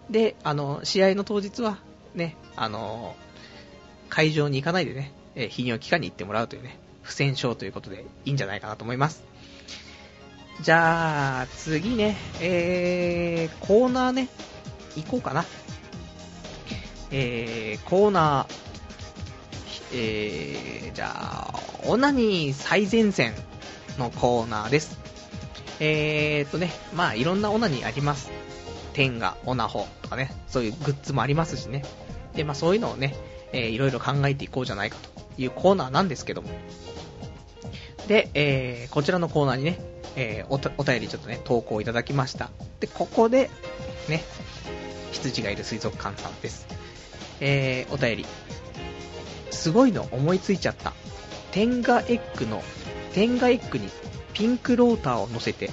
で、あの、試合の当日は、ね、あの、会場に行かないでね、えー泌尿器科に行ってもらうというね、不戦勝ということでいいんじゃないかなと思います。じゃあ、次ね、えー、コーナーね、行こうかな。えー、コーナー、えー、じゃあ、オナニー最前線のコーナーです。えーとね、まあいろんなオナニーあります。天がオナホとかね、そういうグッズもありますしね。で、まあそういうのをね、えーいろいろ考えていこうじゃないかというコーナーなんですけども。で、えーこちらのコーナーにね、えーお便りちょっとね、投稿いただきました。で、ここで、ね、羊がいる水族館さんです。えーお便り。すごいの思いついちゃった。天下エッグの、天下エッグにピンクローターを乗せて、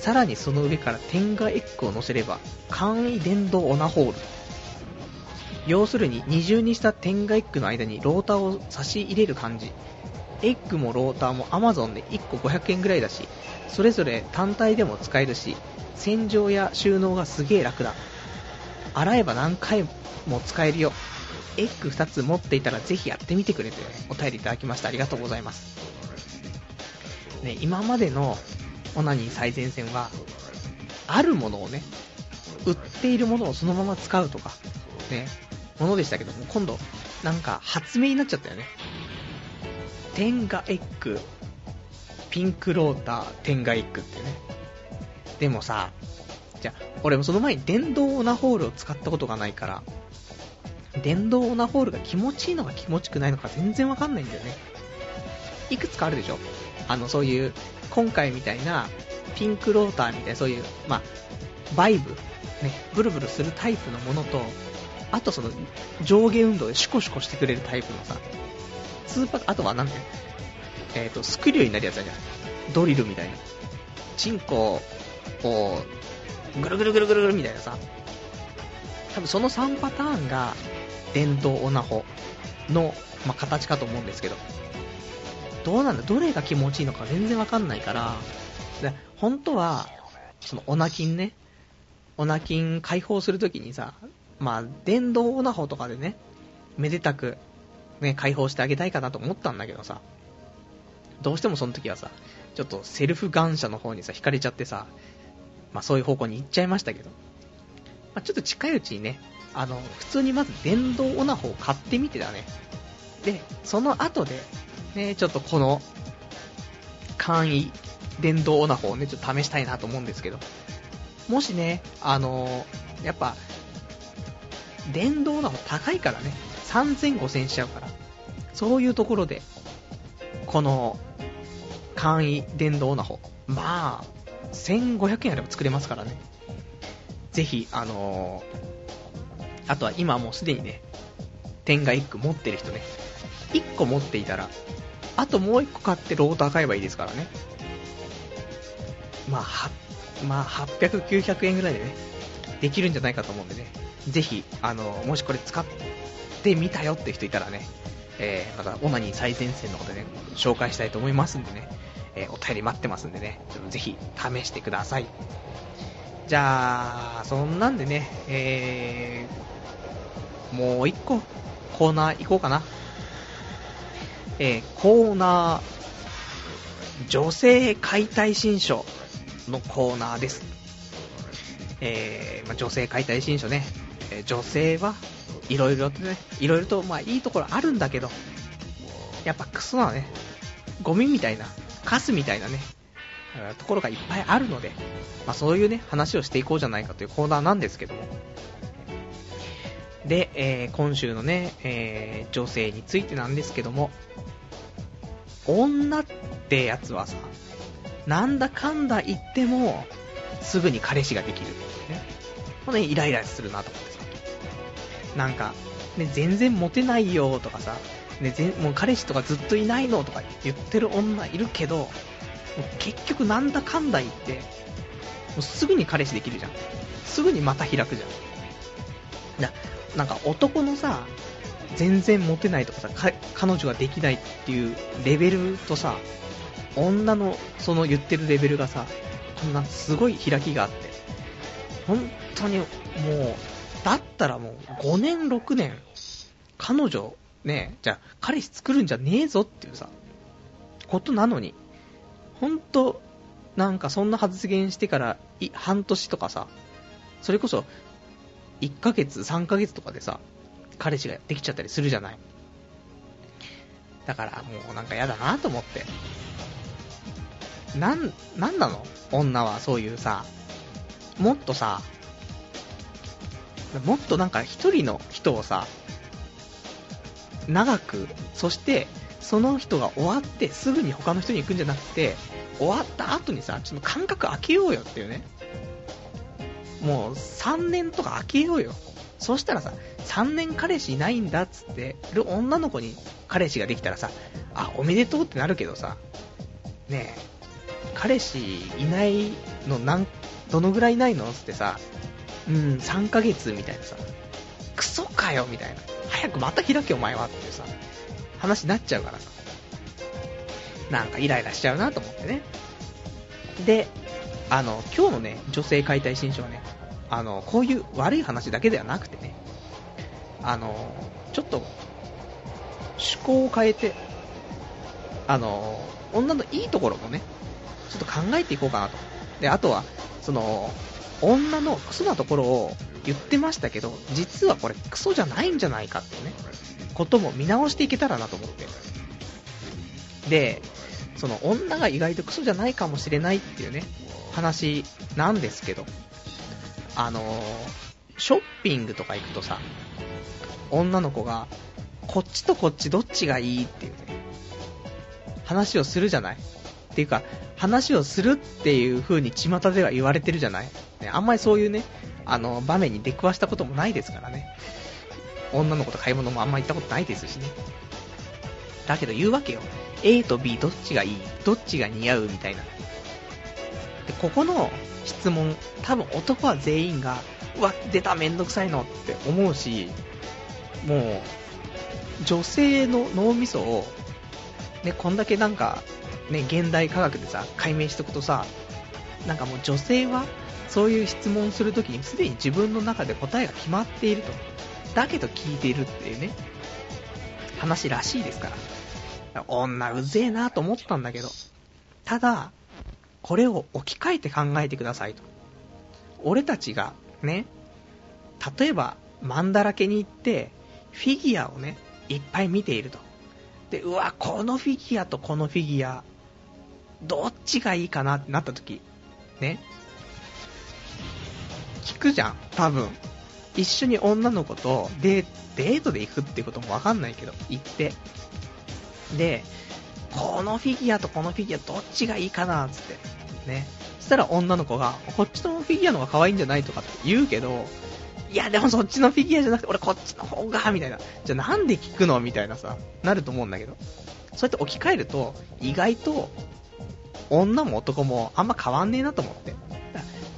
さらにその上から天下エッグを乗せれば、簡易電動オナホール。要するに二重にした天下エッグの間にローターを差し入れる感じ。エッグもローターも Amazon で1個500円ぐらいだし、それぞれ単体でも使えるし、洗浄や収納がすげえ楽だ。洗えば何回も使えるよ。エッグ2つ持っていたらぜひやってみてくれと、お便りいただきました。ありがとうございます。ね、今までのオナニー最前線は、あるものをね、売っているものをそのまま使うとか、ね、ものでしたけども、今度、なんか発明になっちゃったよね。テンガエッグ、ピンクローター、テンガエッグってね。でもさ、じゃ、俺もその前に電動オナホールを使ったことがないから、電動オナホールが気持ちいいのか気持ちくないのか全然わかんないんだよね。いくつかあるでしょ？あの、そういう、今回みたいな、ピンクローターみたいな、そういう、まあ、バイブ、ね、ブルブルするタイプのものと、あとその、上下運動でシュコシュコしてくれるタイプのさ、ツーパーあとはなんて、えっ、ー、と、スクリューになるやつじゃん。ドリルみたいな。チンコを、ぐるぐるぐるぐるぐるみたいなさ、多分その3パターンが、電動オナホの、まあ、形かと思うんですけど、どうなんだ、どれが気持ちいいのか全然わかんないから、で本当は、そのオナキンね、オナキン解放するときにさ、まあ、電動オナホとかでね、めでたく、ね、解放してあげたいかなと思ったんだけどさ、どうしてもその時はさ、ちょっとセルフ願者の方にさ、惹かれちゃってさ、まあそういう方向に行っちゃいましたけど、まあ、ちょっと近いうちにね、あの、普通にまず電動オナホを買ってみてだね。で、その後で、ね、ちょっとこの、簡易電動オナホをね、ちょっと試したいなと思うんですけど、もしね、あのー、やっぱ、電動オナホ高いからね、3000、5000しちゃうから、そういうところで、この、簡易電動オナホ、まあ、1500円あれば作れますからね。ぜひ、あのー、あとは今もうすでにね、点が1個持ってる人ね、1個持っていたら、あともう1個買ってローター買えばいいですからね。まあ、は、まあ、800、900円ぐらいでね、できるんじゃないかと思うんでね、ぜひ、あの、もしこれ使ってみたよって人いたらね、えー、また、オナニー最前線のことでね、紹介したいと思いますんでね、えー、お便り待ってますんでね、ちょっとぜひ試してください。じゃあ、そんなんでね、えー、もう一個、コーナー行こうかな。えー、コーナー、女性解体新書のコーナーです。えー、まあ、女性解体新書ね、えー、女性はいろいろとね、いろいろとまあいいところあるんだけど、やっぱクソなね、ゴミみたいな、カスみたいなね、ところがいっぱいあるので、まあ、そういうね、話をしていこうじゃないかというコーナーなんですけども、で、えー、今週のね、えー、女性についてなんですけども、女ってやつはさ、なんだかんだ言っても、すぐに彼氏ができる。ね。これ、ね、イライラするなと思ってさ。なんか、ね、全然モテないよとかさ、ね、全もう彼氏とかずっといないのとか言ってる女いるけど、結局なんだかんだ言って、もうすぐに彼氏できるじゃん。すぐにまた開くじゃん。だなんか男のさ、全然モテないとかさ、彼女ができないっていうレベルとさ、女のその言ってるレベルがさ、こんなすごい開きがあって、本当にもう、だったらもう5年6年、彼女、ね、じゃあ彼氏作るんじゃねえぞっていうさ、ことなのに、本当なんかそんな発言してから半年とかさ、それこそ1ヶ月、3ヶ月とかでさ、彼氏ができちゃったりするじゃない。だからもうなんか嫌だなと思って。なん、なんなの？女はそういうさ、もっとさ、もっとなんか一人の人をさ、長く、そしてその人が終わってすぐに他の人に行くんじゃなくて、終わった後にさ、ちょっと間隔空けようよっていうね。もう3年とか空けようよ。そしたらさ、3年彼氏いないんだっつってる女の子に彼氏ができたらさ、あ、おめでとうってなるけどさ、ねえ、彼氏いないのなんどのぐらいないのつってさ、うん、3ヶ月みたいなさ、クソかよみたいな。早くまた開けお前はってさ、話になっちゃうからさ。なんかイライラしちゃうなと思ってね。で、あの、今日のね、女性解体新書はね、あの、こういう悪い話だけではなくてね、あの、ちょっと、趣向を変えて、あの、女のいいところもね、ちょっと考えていこうかなと。で、あとは、その、女のクソなところを言ってましたけど、実はこれクソじゃないんじゃないかっていうね、ことも見直していけたらなと思って。で、その女が意外とクソじゃないかもしれないっていうね、話なんですけど、あの、ショッピングとか行くとさ、女の子が、こっちとこっちどっちがいいっていうね、話をするじゃない？っていうか、話をするっていう風に巷では言われてるじゃない、ね、あんまりそういうね、あの、場面に出くわしたこともないですからね。女の子と買い物もあんま行ったことないですしね。だけど言うわけよ。A と B どっちがいい？どっちが似合う？みたいな。で、ここの質問、多分男は全員が、うわ、出ためんどくさいのって思うし、もう、女性の脳みそを、ね、こんだけなんか、ね、現代科学でさ、解明しておくとさ、なんかもう女性は、そういう質問するときにすでに自分の中で答えが決まっていると。だけど聞いているっていうね、話らしいですから。女うぜえなと思ったんだけど、ただ、これを置き換えて考えてくださいと。俺たちがね、例えば、マンだらけに行って、フィギュアをね、いっぱい見ていると。で、うわ、このフィギュアとこのフィギュア、どっちがいいかなってなった時、ね。聞くじゃん、多分。一緒に女の子とデデートで行くってこともわかんないけど、行って。で、このフィギュアとこのフィギュアどっちがいいかなつって。ね。そしたら女の子が、こっちのフィギュアの方が可愛いんじゃないとかって言うけど、いやでもそっちのフィギュアじゃなくて俺こっちの方が、みたいな。じゃあなんで聞くのみたいなさ、なると思うんだけど。そうやって置き換えると、意外と、女も男もあんま変わんねえなと思って。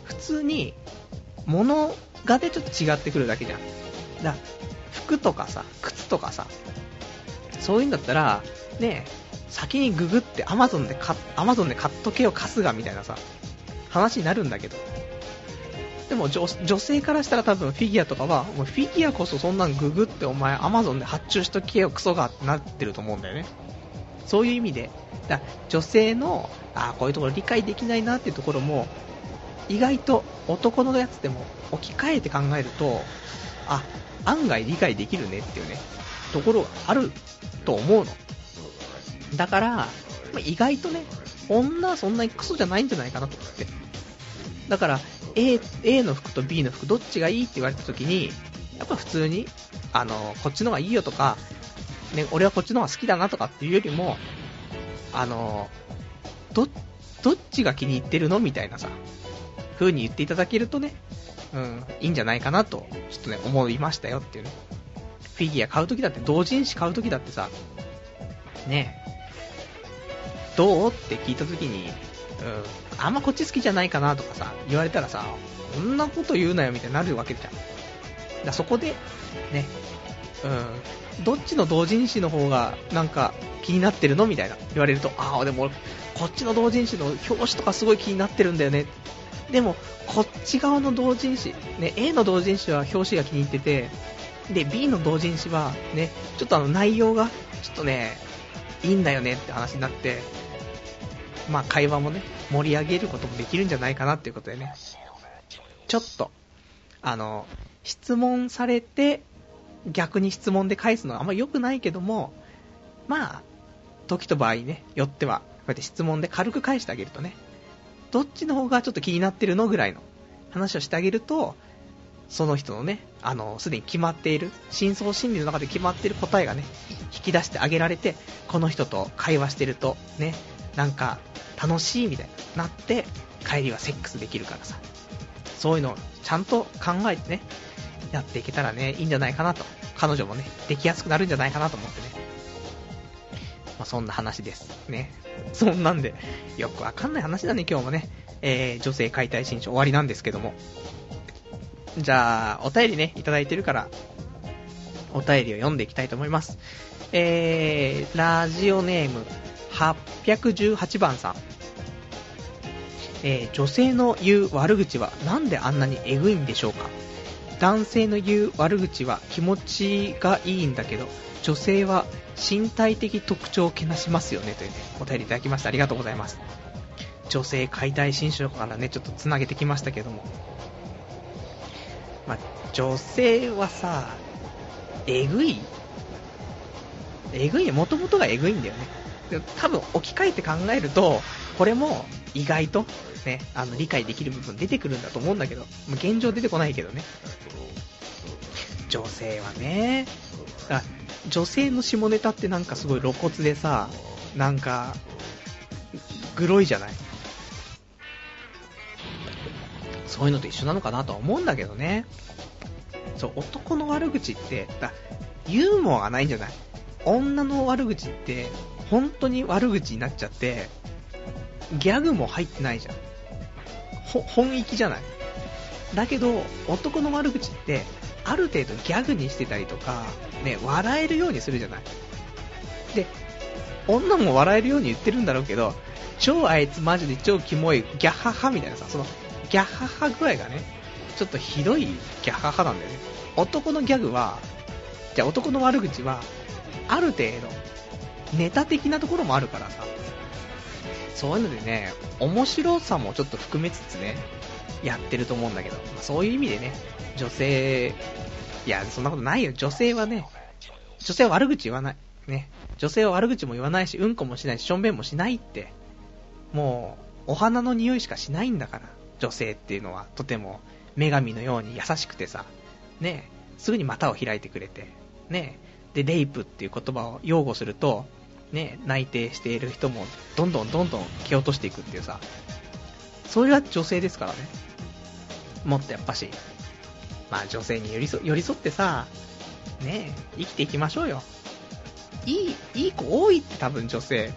普通に、物がでちょっと違ってくるだけじゃん。だ服とかさ、靴とかさ、そういうんだったら、ね先にググってアマゾンで買、アマゾンで買っとけよ、カスがみたいなさ、話になるんだけど。でも女女性からしたら多分フィギュアとかは、もうフィギュアこそそんなんググってお前アマゾンで発注しとけよクソがってなってると思うんだよね。そういう意味で、だ女性の、あこういうところ理解できないなっていうところも、意外と男のやつでも置き換えて考えると、あ、案外理解できるねっていうね、ところがあると思うの。だから、まあ、意外とね、女はそんなにクソじゃないんじゃないかなと思って。だから、A, A の服と B の服どっちがいいって言われた時に、やっぱ普通に、あの、こっちの方がいいよとか、ね、俺はこっちの方が好きだなとかっていうよりも、あの、ど、どっちが気に入ってるのみたいなさ、風に言っていただけるとね、うん、いいんじゃないかなと、ちょっとね、思いましたよっていうね。フィギュア買うときだって、同人誌買うときだってさ、ねどう？って聞いたときに、うん、あんまこっち好きじゃないかなとかさ、言われたらさ、こんなこと言うなよみたいになるわけじゃん。だそこで、ね、うん、どっちの同人誌の方がなんか気になってるの？みたいな言われると、ああ、でもこっちの同人誌の表紙とかすごい気になってるんだよね。でも、こっち側の同人誌、ね、A の同人誌は表紙が気に入ってて、で、B の同人誌はね、ちょっとあの内容が、ちょっとね、いいんだよねって話になって、まあ会話もね、盛り上げることもできるんじゃないかなっていうことでね、ちょっと、あの、質問されて、逆に質問で返すのはあんま良くないけども、まあ、時と場合ね、よっては、こうやって質問で軽く返してあげるとね、どっちの方がちょっと気になってるのぐらいの話をしてあげると、その人のね、あの、すでに決まっている、深層心理の中で決まっている答えがね、引き出してあげられて、この人と会話してると、ね、なんか、楽しいみたいな、なって、帰りはセックスできるからさ。そういうのをちゃんと考えてね、やっていけたらね、いいんじゃないかなと。彼女もね、できやすくなるんじゃないかなと思ってね。まあ、そんな話です。ね。そんなんで、よくわかんない話だね、今日もね。えー、女性解体新書終わりなんですけども。じゃあ、お便りね、いただいてるから、お便りを読んでいきたいと思います。えー、ラジオネーム、818番さん。えー、女性の言う悪口はなんであんなにエグいんでしょうか？男性の言う悪口は気持ちがいいんだけど、女性は身体的特徴をけなしますよねというね、お便りいただきました。ありがとうございます。女性解体新書からね、ちょっとつなげてきましたけども。ま、女性はさ、えぐい？えぐいね、もともとがえぐいんだよね。多分置き換えて考えると、これも意外とね、あの理解できる部分出てくるんだと思うんだけど、現状出てこないけどね。女性はね、女性の下ネタってなんかすごい露骨でさ、なんか、グロいじゃないそういうのと一緒なのかなとは思うんだけどね。そう、男の悪口って、だユーモアがないんじゃない？女の悪口って、本当に悪口になっちゃって、ギャグも入ってないじゃん。ほ、本意気じゃない？だけど、男の悪口って、ある程度ギャグにしてたりとか、ね、笑えるようにするじゃない？で、女も笑えるように言ってるんだろうけど、超あいつマジで超キモい、ギャッハハみたいなさ、その、ギャッハハ具合がね、ちょっとひどいギャッハハなんだよね。男のギャグは、じゃあ男の悪口は、ある程度、ネタ的なところもあるからさ、そういうのでね、面白さもちょっと含めつつね、やってると思うんだけど、まあ、そういう意味でね、女性、いや、そんなことないよ。女性はね、女性は悪口言わない。ね。女性は悪口も言わないし、うんこもしないし、しょんべんもしないって。もう、お花の匂いしかしないんだから。女性っていうのは、とても、女神のように優しくてさ、ね、すぐに股を開いてくれて、ね、で、レイプっていう言葉を擁護すると、ね、内定している人も、どんどんどんどん蹴落としていくっていうさ、それは女性ですからね。もっとやっぱし、まあ女性に寄り添寄り添ってさ、ね生きていきましょうよ。いい、いい子多いって多分女性。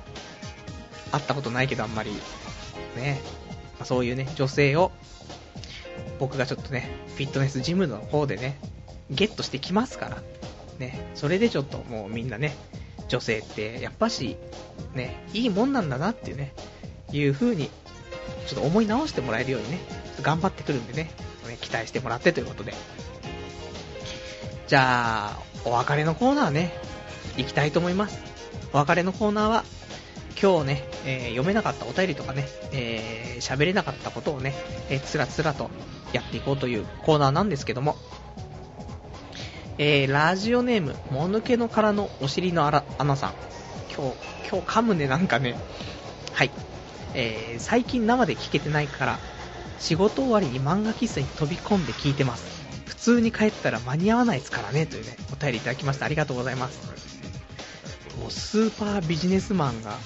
会ったことないけどあんまり。ねまあ、そういうね、女性を、僕がちょっとね、フィットネスジムの方でね、ゲットしてきますから。ね、それでちょっともうみんなね、女性ってやっぱし、ね、いいもんなんだなっていうね、いう風に、ちょっと思い直してもらえるようにね、頑張ってくるんでね、ね、期待してもらってということで。じゃあ、お別れのコーナーね、行きたいと思います。お別れのコーナーは、今日ね、えー、読めなかったお便りとかね、えー、れなかったことをね、えー、つらつらとやっていこうというコーナーなんですけども、えー、ラジオネーム、もぬけの殻のお尻のあら、アナさん。今日、今日噛むね、なんかね。はい。えー、最近生で聞けてないから、仕事終わりに漫画喫茶に飛び込んで聞いてます。普通に帰ったら間に合わないですからね、というね、お便りいただきました。ありがとうございます。もうスーパービジネスマンが、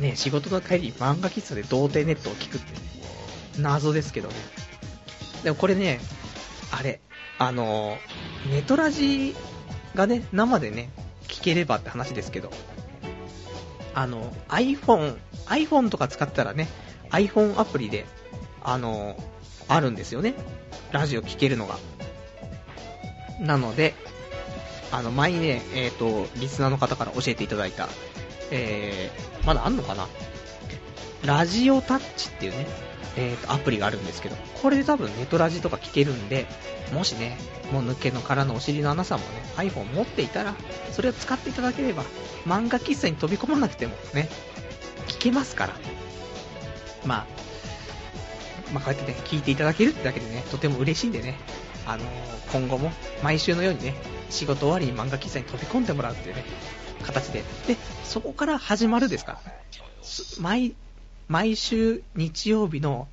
ね、仕事の帰りに漫画喫茶で童貞ネットを聞くって、ね、謎ですけどね。でもこれね、あれ、あの、ネトラジがね、生でね、聞ければって話ですけど、あの、iPhone、iPhone とか使ったらね、iPhone アプリであの、あるんですよね。ラジオ聴けるのが。なので、あの、前にね、えっ、ー、と、リスナーの方から教えていただいた、えー、まだあんのかな？ラジオタッチっていうね、えーと、アプリがあるんですけど、これで多分ネトラジとか聞けるんで、もしね、もう抜けの殻のお尻の穴さんもね、iPhone 持っていたら、それを使っていただければ、漫画喫茶に飛び込まなくてもね、聞けますから。まあ、まあ、こうやってね、聞いていただけるってだけでね、とても嬉しいんでね、あのー、今後も毎週のようにね、仕事終わりに漫画喫茶に飛び込んでもらうっていうね、形で。で、そこから始まるですから、毎、毎週日曜日の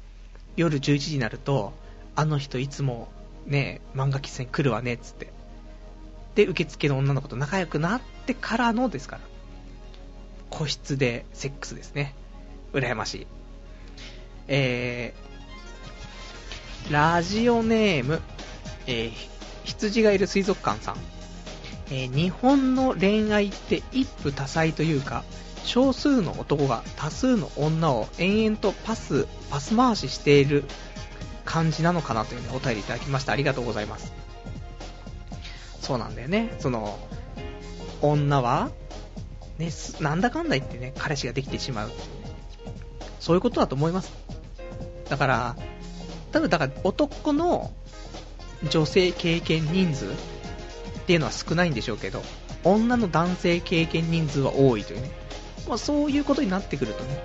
夜11時になると、あの人いつもね、漫画喫茶に来るわね、つって。で、受付の女の子と仲良くなってからのですから。個室でセックスですね。羨ましい。えー、ラジオネーム、えー、羊がいる水族館さん。えー、日本の恋愛って一夫多妻というか、少数の男が多数の女を延々とパス、パス回ししている感じなのかなというね、お便りいただきました。ありがとうございます。そうなんだよね。その、女は、ね、なんだかんだ言ってね、彼氏ができてしまう。そういうことだと思います。だから、多分だから男の女性経験人数っていうのは少ないんでしょうけど、女の男性経験人数は多いというね。まあそういうことになってくるとね、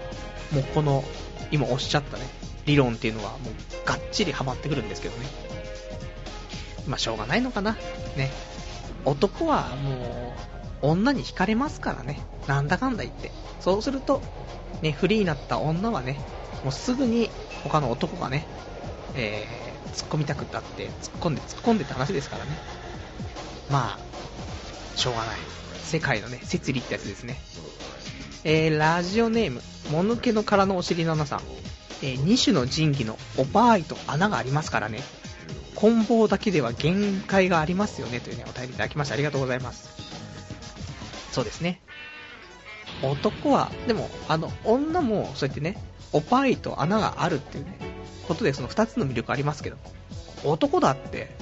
もうこの、今おっしゃったね、理論っていうのはもうがっちりハマってくるんですけどね。まあしょうがないのかな。ね。男はもう、女に惹かれますからね。なんだかんだ言って。そうすると、ね、フリーになった女はね、もうすぐに他の男がね、えー、突っ込みたくったって、突っ込んで突っ込んでって話ですからね。まあ、しょうがない。世界のね、摂理ってやつですね。えー、ラジオネーム、もぬけの殻のお尻のなさん。えー、2種の神器のオパーイと穴がありますからね。棍棒だけでは限界がありますよね。というね、お便りいただきましてありがとうございます。そうですね。男は、でも、あの、女も、そうやってね、おパイと穴があるっていうね、ことで、その2つの魅力ありますけど、男だって、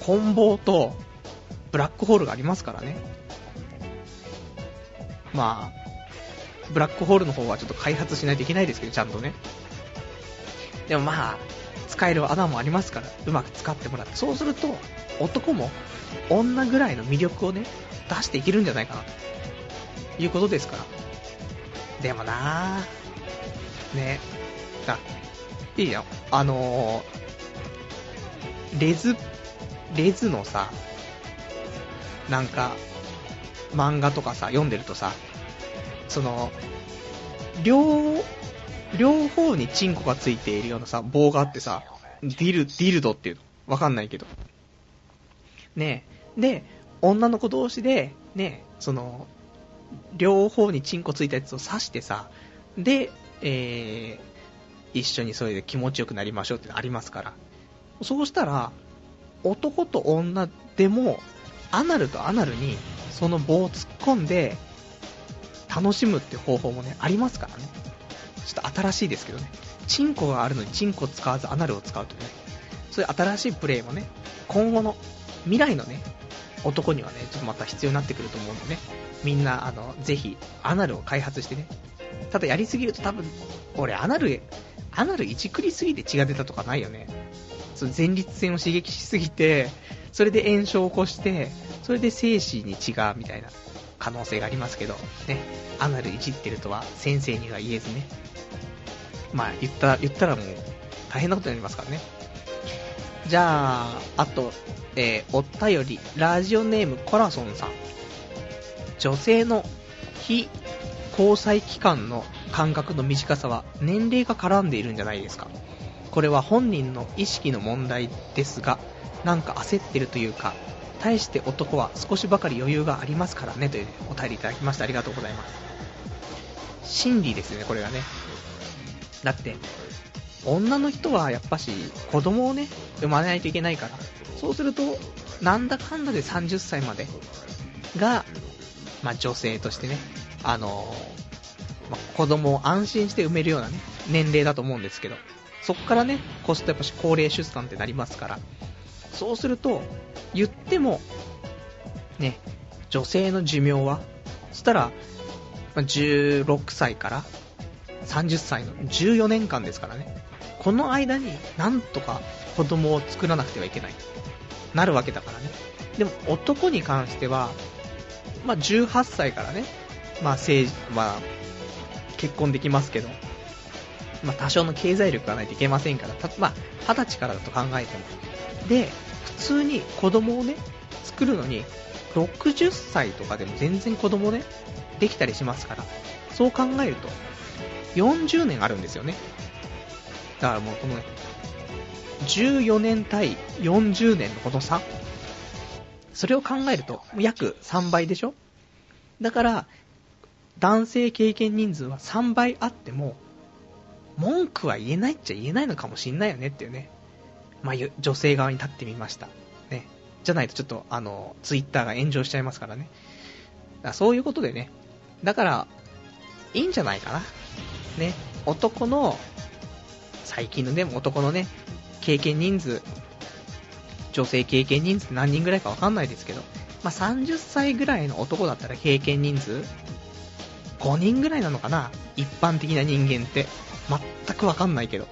棍棒と、ブラックホールがありますからね。まあ、ブラックホールの方はちょっと開発しないといけないですけど、ちゃんとね。でもまあ、使える穴もありますから、うまく使ってもらって。そうすると、男も女ぐらいの魅力をね、出していけるんじゃないかな、ということですから。でもなぁ、ね、あ、いいよ。あのー、レズ、レズのさ、なんか、漫画とかさ、読んでるとさ、その、両、両方にチンコがついているようなさ、棒があってさ、ディル、ディルドっていうの。わかんないけど。ね。で、女の子同士で、ね、その、両方にチンコついたやつを刺してさ、で、えー、一緒にそれで気持ちよくなりましょうってありますから。そうしたら、男と女でも、アナルとアナルにその棒を突っ込んで、楽しむって方法もね、ありますからね。ちょっと新しいですけどね。チンコがあるのにチンコ使わずアナルを使うというね。そういう新しいプレイもね、今後の未来のね、男にはね、ちょっとまた必要になってくると思うんでね。みんな、あの、ぜひ、アナルを開発してね。ただやりすぎると多分、俺アナル、アナルいじくりすぎて血が出たとかないよね。その前立腺を刺激しすぎて、それで炎症を起こして、それで精子に血が、みたいな。可能性がありますけど、ね、アナルいじってるとは先生には言えずね。まあ、言った、言ったらもう大変なことになりますからね。じゃあ、あと、えー、お便り、ラジオネームコラソンさん。女性の非交際期間の間隔の短さは年齢が絡んでいるんじゃないですか。これは本人の意識の問題ですが、なんか焦ってるというか、対して男は少しばかり余裕がありますからねというお便りいただきましてありがとうございます。真理ですねこれがね。だって女の人はやっぱし子供をね生まないといけないからそうするとなんだかんだで30歳までが、まあ、女性としてねあのま、子供を安心して産めるようなね年齢だと思うんですけどそこからね、コストやっぱし高齢出産ってなりますから、そうすると、言っても、ね、女性の寿命は、そしたら、16歳から30歳の14年間ですからね。この間になんとか子供を作らなくてはいけないと。なるわけだからね。でも男に関しては、まあ、18歳からね、まあ、政治、まあ、結婚できますけど、まあ、多少の経済力がないといけませんから、たまあ、20歳からだと考えても。で、通に子供をね、作るのに、60歳とかでも全然子供ね、できたりしますから、そう考えると、40年あるんですよね。だからもうこのね、14年対40年のこの差、それを考えると、約3倍でしょだから、男性経験人数は3倍あっても、文句は言えないっちゃ言えないのかもしんないよねっていうね。まあ、女性側に立ってみました。ね。じゃないとちょっと、あの、ツイッターが炎上しちゃいますからね。だそういうことでね。だから、いいんじゃないかな。ね。男の、最近のね、男のね、経験人数、女性経験人数何人ぐらいかわかんないですけど、まあ、30歳ぐらいの男だったら経験人数、5人ぐらいなのかな一般的な人間って。全くわかんないけど。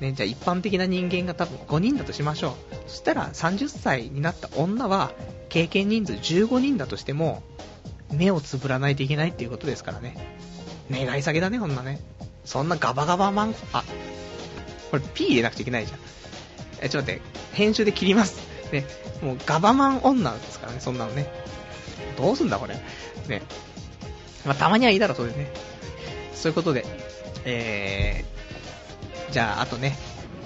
ね、じゃあ一般的な人間が多分5人だとしましょう。そしたら30歳になった女は経験人数15人だとしても目をつぶらないといけないっていうことですからね。願い下げだね、こんなね。そんなガバガバマン、あ、これ P 入れなくちゃいけないじゃん。え、ちょっと待って、編集で切ります。ね、もうガバマン女ですからね、そんなのね。どうすんだ、これ。ね。まあ、たまにはいいだろ、それね。そういうことで、えー、じゃあ、あとね、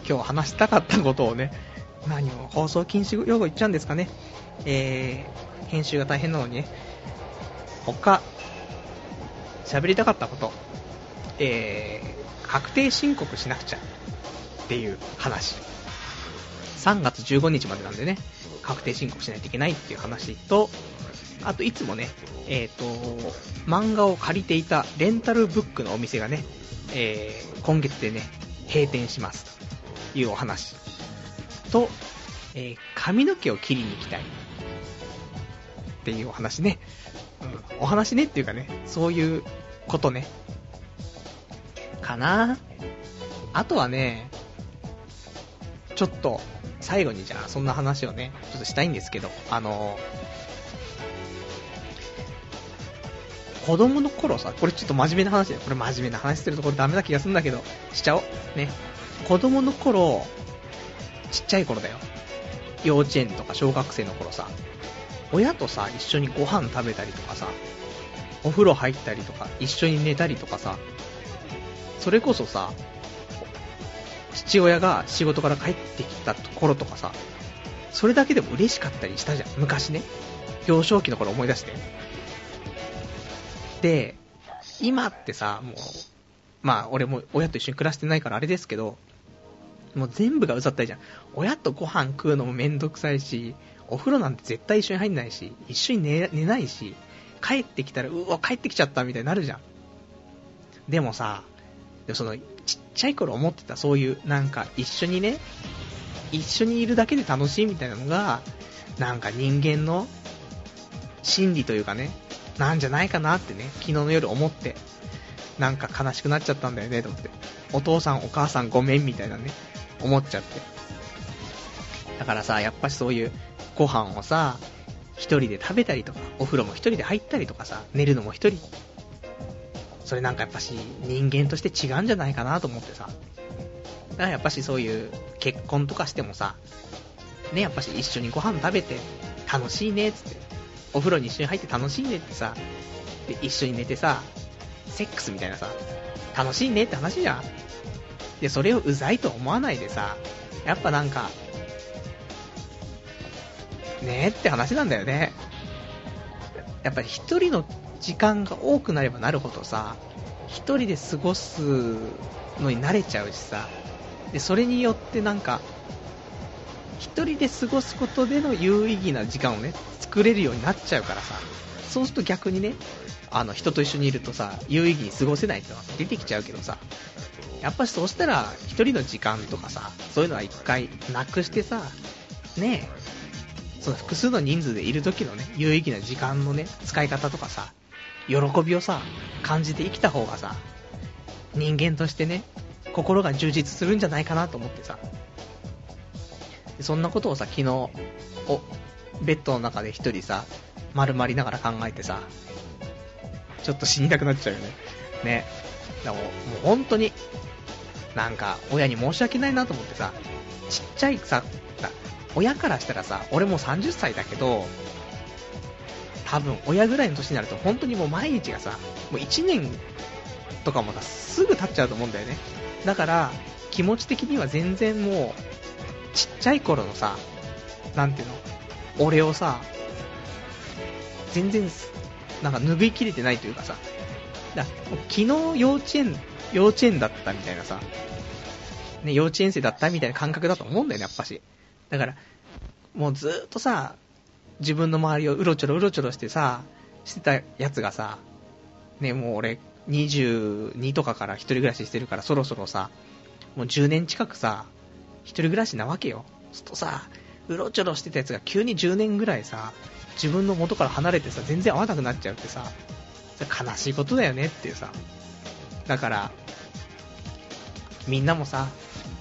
今日話したかったことをね、何を放送禁止用語言っちゃうんですかね。えー、編集が大変なのにね、他、喋りたかったこと、えー、確定申告しなくちゃっていう話。3月15日までなんでね、確定申告しないといけないっていう話と、あといつもね、えっ、ー、と、漫画を借りていたレンタルブックのお店がね、えー、今月でね、閉店しますというお話。と、えー、髪の毛を切りに行きたいっていうお話ね、うん、お話ねっていうかね、そういうことね、かな。あとはね、ちょっと、最後にじゃあ、そんな話をね、ちょっとしたいんですけど、あの子供の頃さ、これちょっと真面目な話で、これ真面目な話するとこれダメな気がするんだけど、しちゃおう。ね。子供の頃、ちっちゃい頃だよ。幼稚園とか小学生の頃さ、親とさ、一緒にご飯食べたりとかさ、お風呂入ったりとか、一緒に寝たりとかさ、それこそさ、父親が仕事から帰ってきたところとかさ、それだけでも嬉しかったりしたじゃん、昔ね。幼少期の頃思い出して。で、今ってさ、もう、まあ俺も親と一緒に暮らしてないからあれですけど、もう全部がうざったいじゃん。親とご飯食うのもめんどくさいし、お風呂なんて絶対一緒に入んないし、一緒に寝寝ないし、帰ってきたら、うわ、帰ってきちゃったみたいになるじゃん。でもさ、その、ちっちゃい頃思ってたそういう、なんか一緒にね、一緒にいるだけで楽しいみたいなのが、なんか人間の心理というかね、なんじゃないかなってね、昨日の夜思って、なんか悲しくなっちゃったんだよね、と思って。お父さんお母さんごめんみたいなね、思っちゃって。だからさ、やっぱしそういうご飯をさ、一人で食べたりとか、お風呂も一人で入ったりとかさ、寝るのも一人それなんかやっぱし人間として違うんじゃないかなと思ってさ。だからやっぱしそういう結婚とかしてもさ、ね、やっぱし一緒にご飯食べて楽しいねっつって、お風呂に一緒に入って楽しいねってさ、で、一緒に寝てさ、セックスみたいなさ、楽しいねって話じゃん。で、それをうざいと思わないでさ、やっぱなんか、ねえって話なんだよね。やっぱり一人の時間が多くなればなるほどさ、一人で過ごすのに慣れちゃうしさ、で、それによってなんか、一人で過ごすことでの有意義な時間をね、作れるようになっちゃうからさ、そうすると逆にね、あの、人と一緒にいるとさ、有意義に過ごせないってのが出てきちゃうけどさ、やっぱそうしたら、一人の時間とかさ、そういうのは一回なくしてさ、ねえ、その複数の人数でいる時のね、有意義な時間のね、使い方とかさ、喜びをさ、感じて生きた方がさ、人間としてね、心が充実するんじゃないかなと思ってさ、そんなことをさ、昨日、お、ベッドの中で一人さ、丸まりながら考えてさ、ちょっと死にたくなっちゃうよね。ね。だからもう、もう本当に、なんか、親に申し訳ないなと思ってさ、ちっちゃいさ、親からしたらさ、俺もう30歳だけど、多分親ぐらいの年になると本当にもう毎日がさ、もう1年とかもさ、すぐ経っちゃうと思うんだよね。だから、気持ち的には全然もう、ちっちゃい頃のさ、なんていうの、俺をさ、全然、なんか拭いきれてないというかさ、だ昨日幼稚園、幼稚園だったみたいなさ、ね、幼稚園生だったみたいな感覚だと思うんだよね、やっぱし。だから、もうずっとさ、自分の周りをうろちょろうろちょろしてさ、してたやつがさ、ね、もう俺、22とかから一人暮らししてるからそろそろさ、もう10年近くさ、一人暮らしなわけよ。するとさ、うろちょろしてたやつが急に10年ぐらいさ、自分の元から離れてさ、全然会わなくなっちゃうってさ、悲しいことだよねっていうさ。だから、みんなもさ、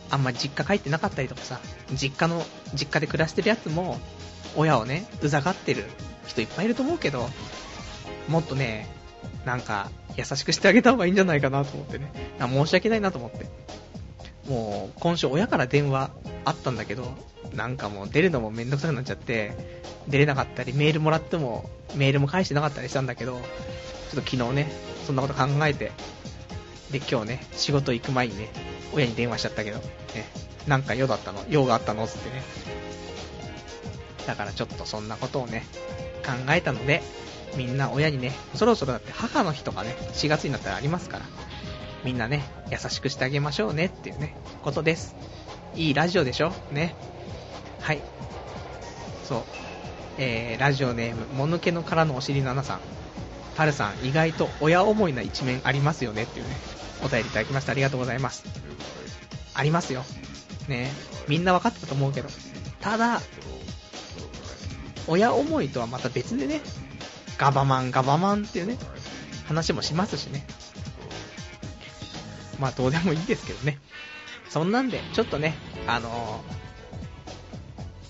あんま実家帰ってなかったりとかさ、実家の、実家で暮らしてるやつも、親をね、うざがってる人いっぱいいると思うけど、もっとね、なんか、優しくしてあげた方がいいんじゃないかなと思ってね。申し訳ないなと思って。もう、今週親から電話あったんだけど、なんかもう出るのもめんどくさくなっちゃって、出れなかったり、メールもらっても、メールも返してなかったりしたんだけど、ちょっと昨日ね、そんなこと考えて、で、今日ね、仕事行く前にね、親に電話しちゃったけど、ね、なんか用だったの？用があったの？つってね。だからちょっとそんなことをね、考えたので、みんな親にね、そろそろだって母の日とかね、4月になったらありますから、みんなね、優しくしてあげましょうねっていうね、ことです。いいラジオでしょ？ね。はい。そう。えー、ラジオネーム、もぬけの殻のお尻の穴さん。パルさん、意外と親思いな一面ありますよねっていうね、お便りいただきましてありがとうございます。ありますよ。ねみんな分かってたと思うけど。ただ、親思いとはまた別でね、ガバマン、ガバマンっていうね、話もしますしね。まあどうでもいいですけどね。そんなんで、ちょっとね、あのー、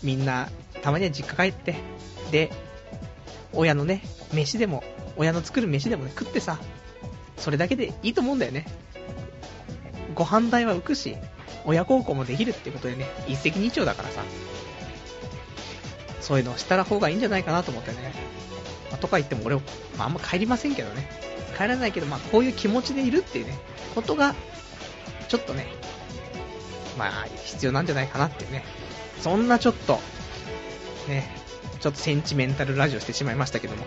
みんな、たまには実家帰って、で、親のね、飯でも、親の作る飯でもね、食ってさ、それだけでいいと思うんだよね。ご飯代は浮くし、親孝行もできるっていうことでね、一石二鳥だからさ、そういうのをしたら方がいいんじゃないかなと思ってね。まあ、とか言っても俺、まあ、あんま帰りませんけどね。帰らないけど、まあ、こういう気持ちでいるっていうね、ことが、ちょっとね、まあ、必要なんじゃないかなっていうね。そんなちょっと、ね、ちょっとセンチメンタルラジオしてしまいましたけども。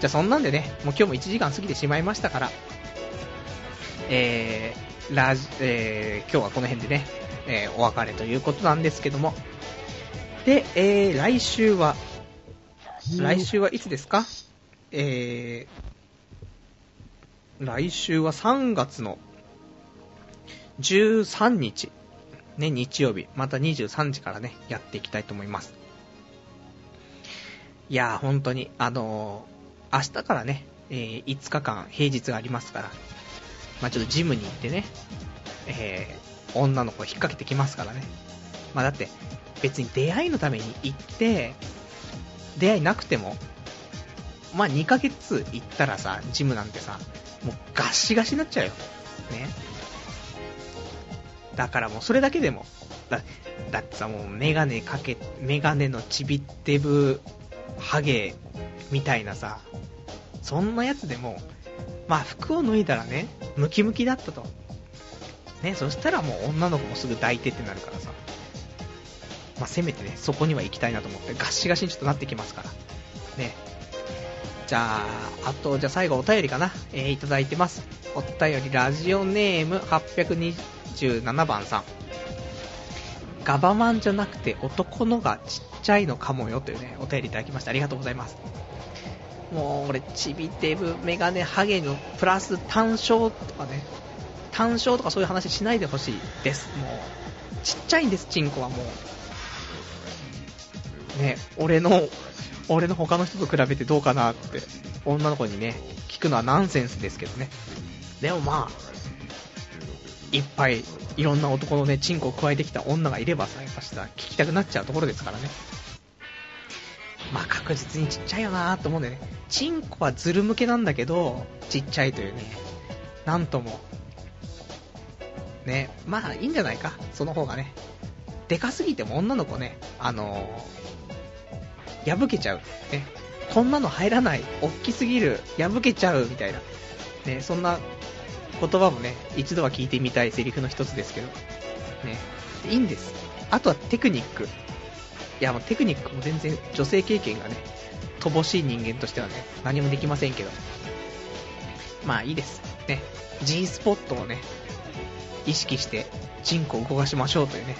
じゃあそんなんでね、もう今日も1時間過ぎてしまいましたから、えー、ラジ、えー、今日はこの辺でね、えー、お別れということなんですけども、で、えー、来週は、来週はいつですか？えー、来週は3月の13日、ね、日曜日、また23時からね、やっていきたいと思います。いやー、本当に、あのー、明日からね、えー、5日間平日がありますから、まあちょっとジムに行ってね、えー、女の子を引っ掛けてきますからね。まあだって、別に出会いのために行って、出会いなくても、まあ2ヶ月行ったらさ、ジムなんてさ、もうガッシガシになっちゃうよ。ね。だからもうそれだけでも、だだってさ、もうメガネかけ、メガネのちびってぶ、ハゲ、みたいなさ、そんなやつでも、まあ服を脱いだらね、ムキムキだったと。ね、そしたらもう女の子もすぐ抱いてってなるからさ。まあ、せめてね、そこには行きたいなと思って、ガッシガシにちょっとなってきますから。ね。じゃあ、あと、じゃあ最後お便りかな。えー、いただいてます。お便り、ラジオネーム827番さん。ガバマンじゃなくて男のがちっちゃいのかもよというね、お便りいただきましてありがとうございます。もう、俺、ちびデブ、メガネ、ハゲの、プラス単勝とかね、単勝とかそういう話しないでほしいです。もう、ちっちゃいんです、チンコはもう。ね、俺の、俺の他の人と比べてどうかなって、女の子にね、聞くのはナンセンスですけどね。でもまあ、いっぱいいろんな男のね、チンコを加えてきた女がいればさ、やっぱしさ、聞きたくなっちゃうところですからね。まあ確実にちっちゃいよなーと思うんだよね。チンコはズル向けなんだけど、ちっちゃいというね、なんとも。ね、まあいいんじゃないか、その方がね。でかすぎても女の子ね、あの破けちゃう。ね。こんなの入らない。大きすぎる。破けちゃう。みたいな。ね、そんな言葉もね、一度は聞いてみたいセリフの一つですけど。ね。いいんです。あとはテクニック。いや、もうテクニックも全然女性経験がね、乏しい人間としてはね、何もできませんけど。まあいいです。ね。G スポットをね、意識して、チンコを動かしましょうというね、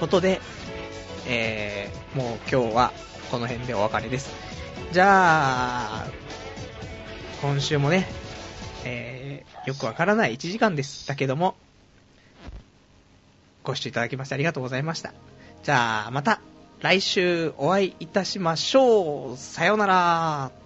ことで、えー、もう今日はこの辺でお別れです。じゃあ、今週もね、えー、よくわからない1時間でしたけども、ご視聴いただきましてありがとうございました。じゃあ、また来週お会いいたしましょう。さようなら。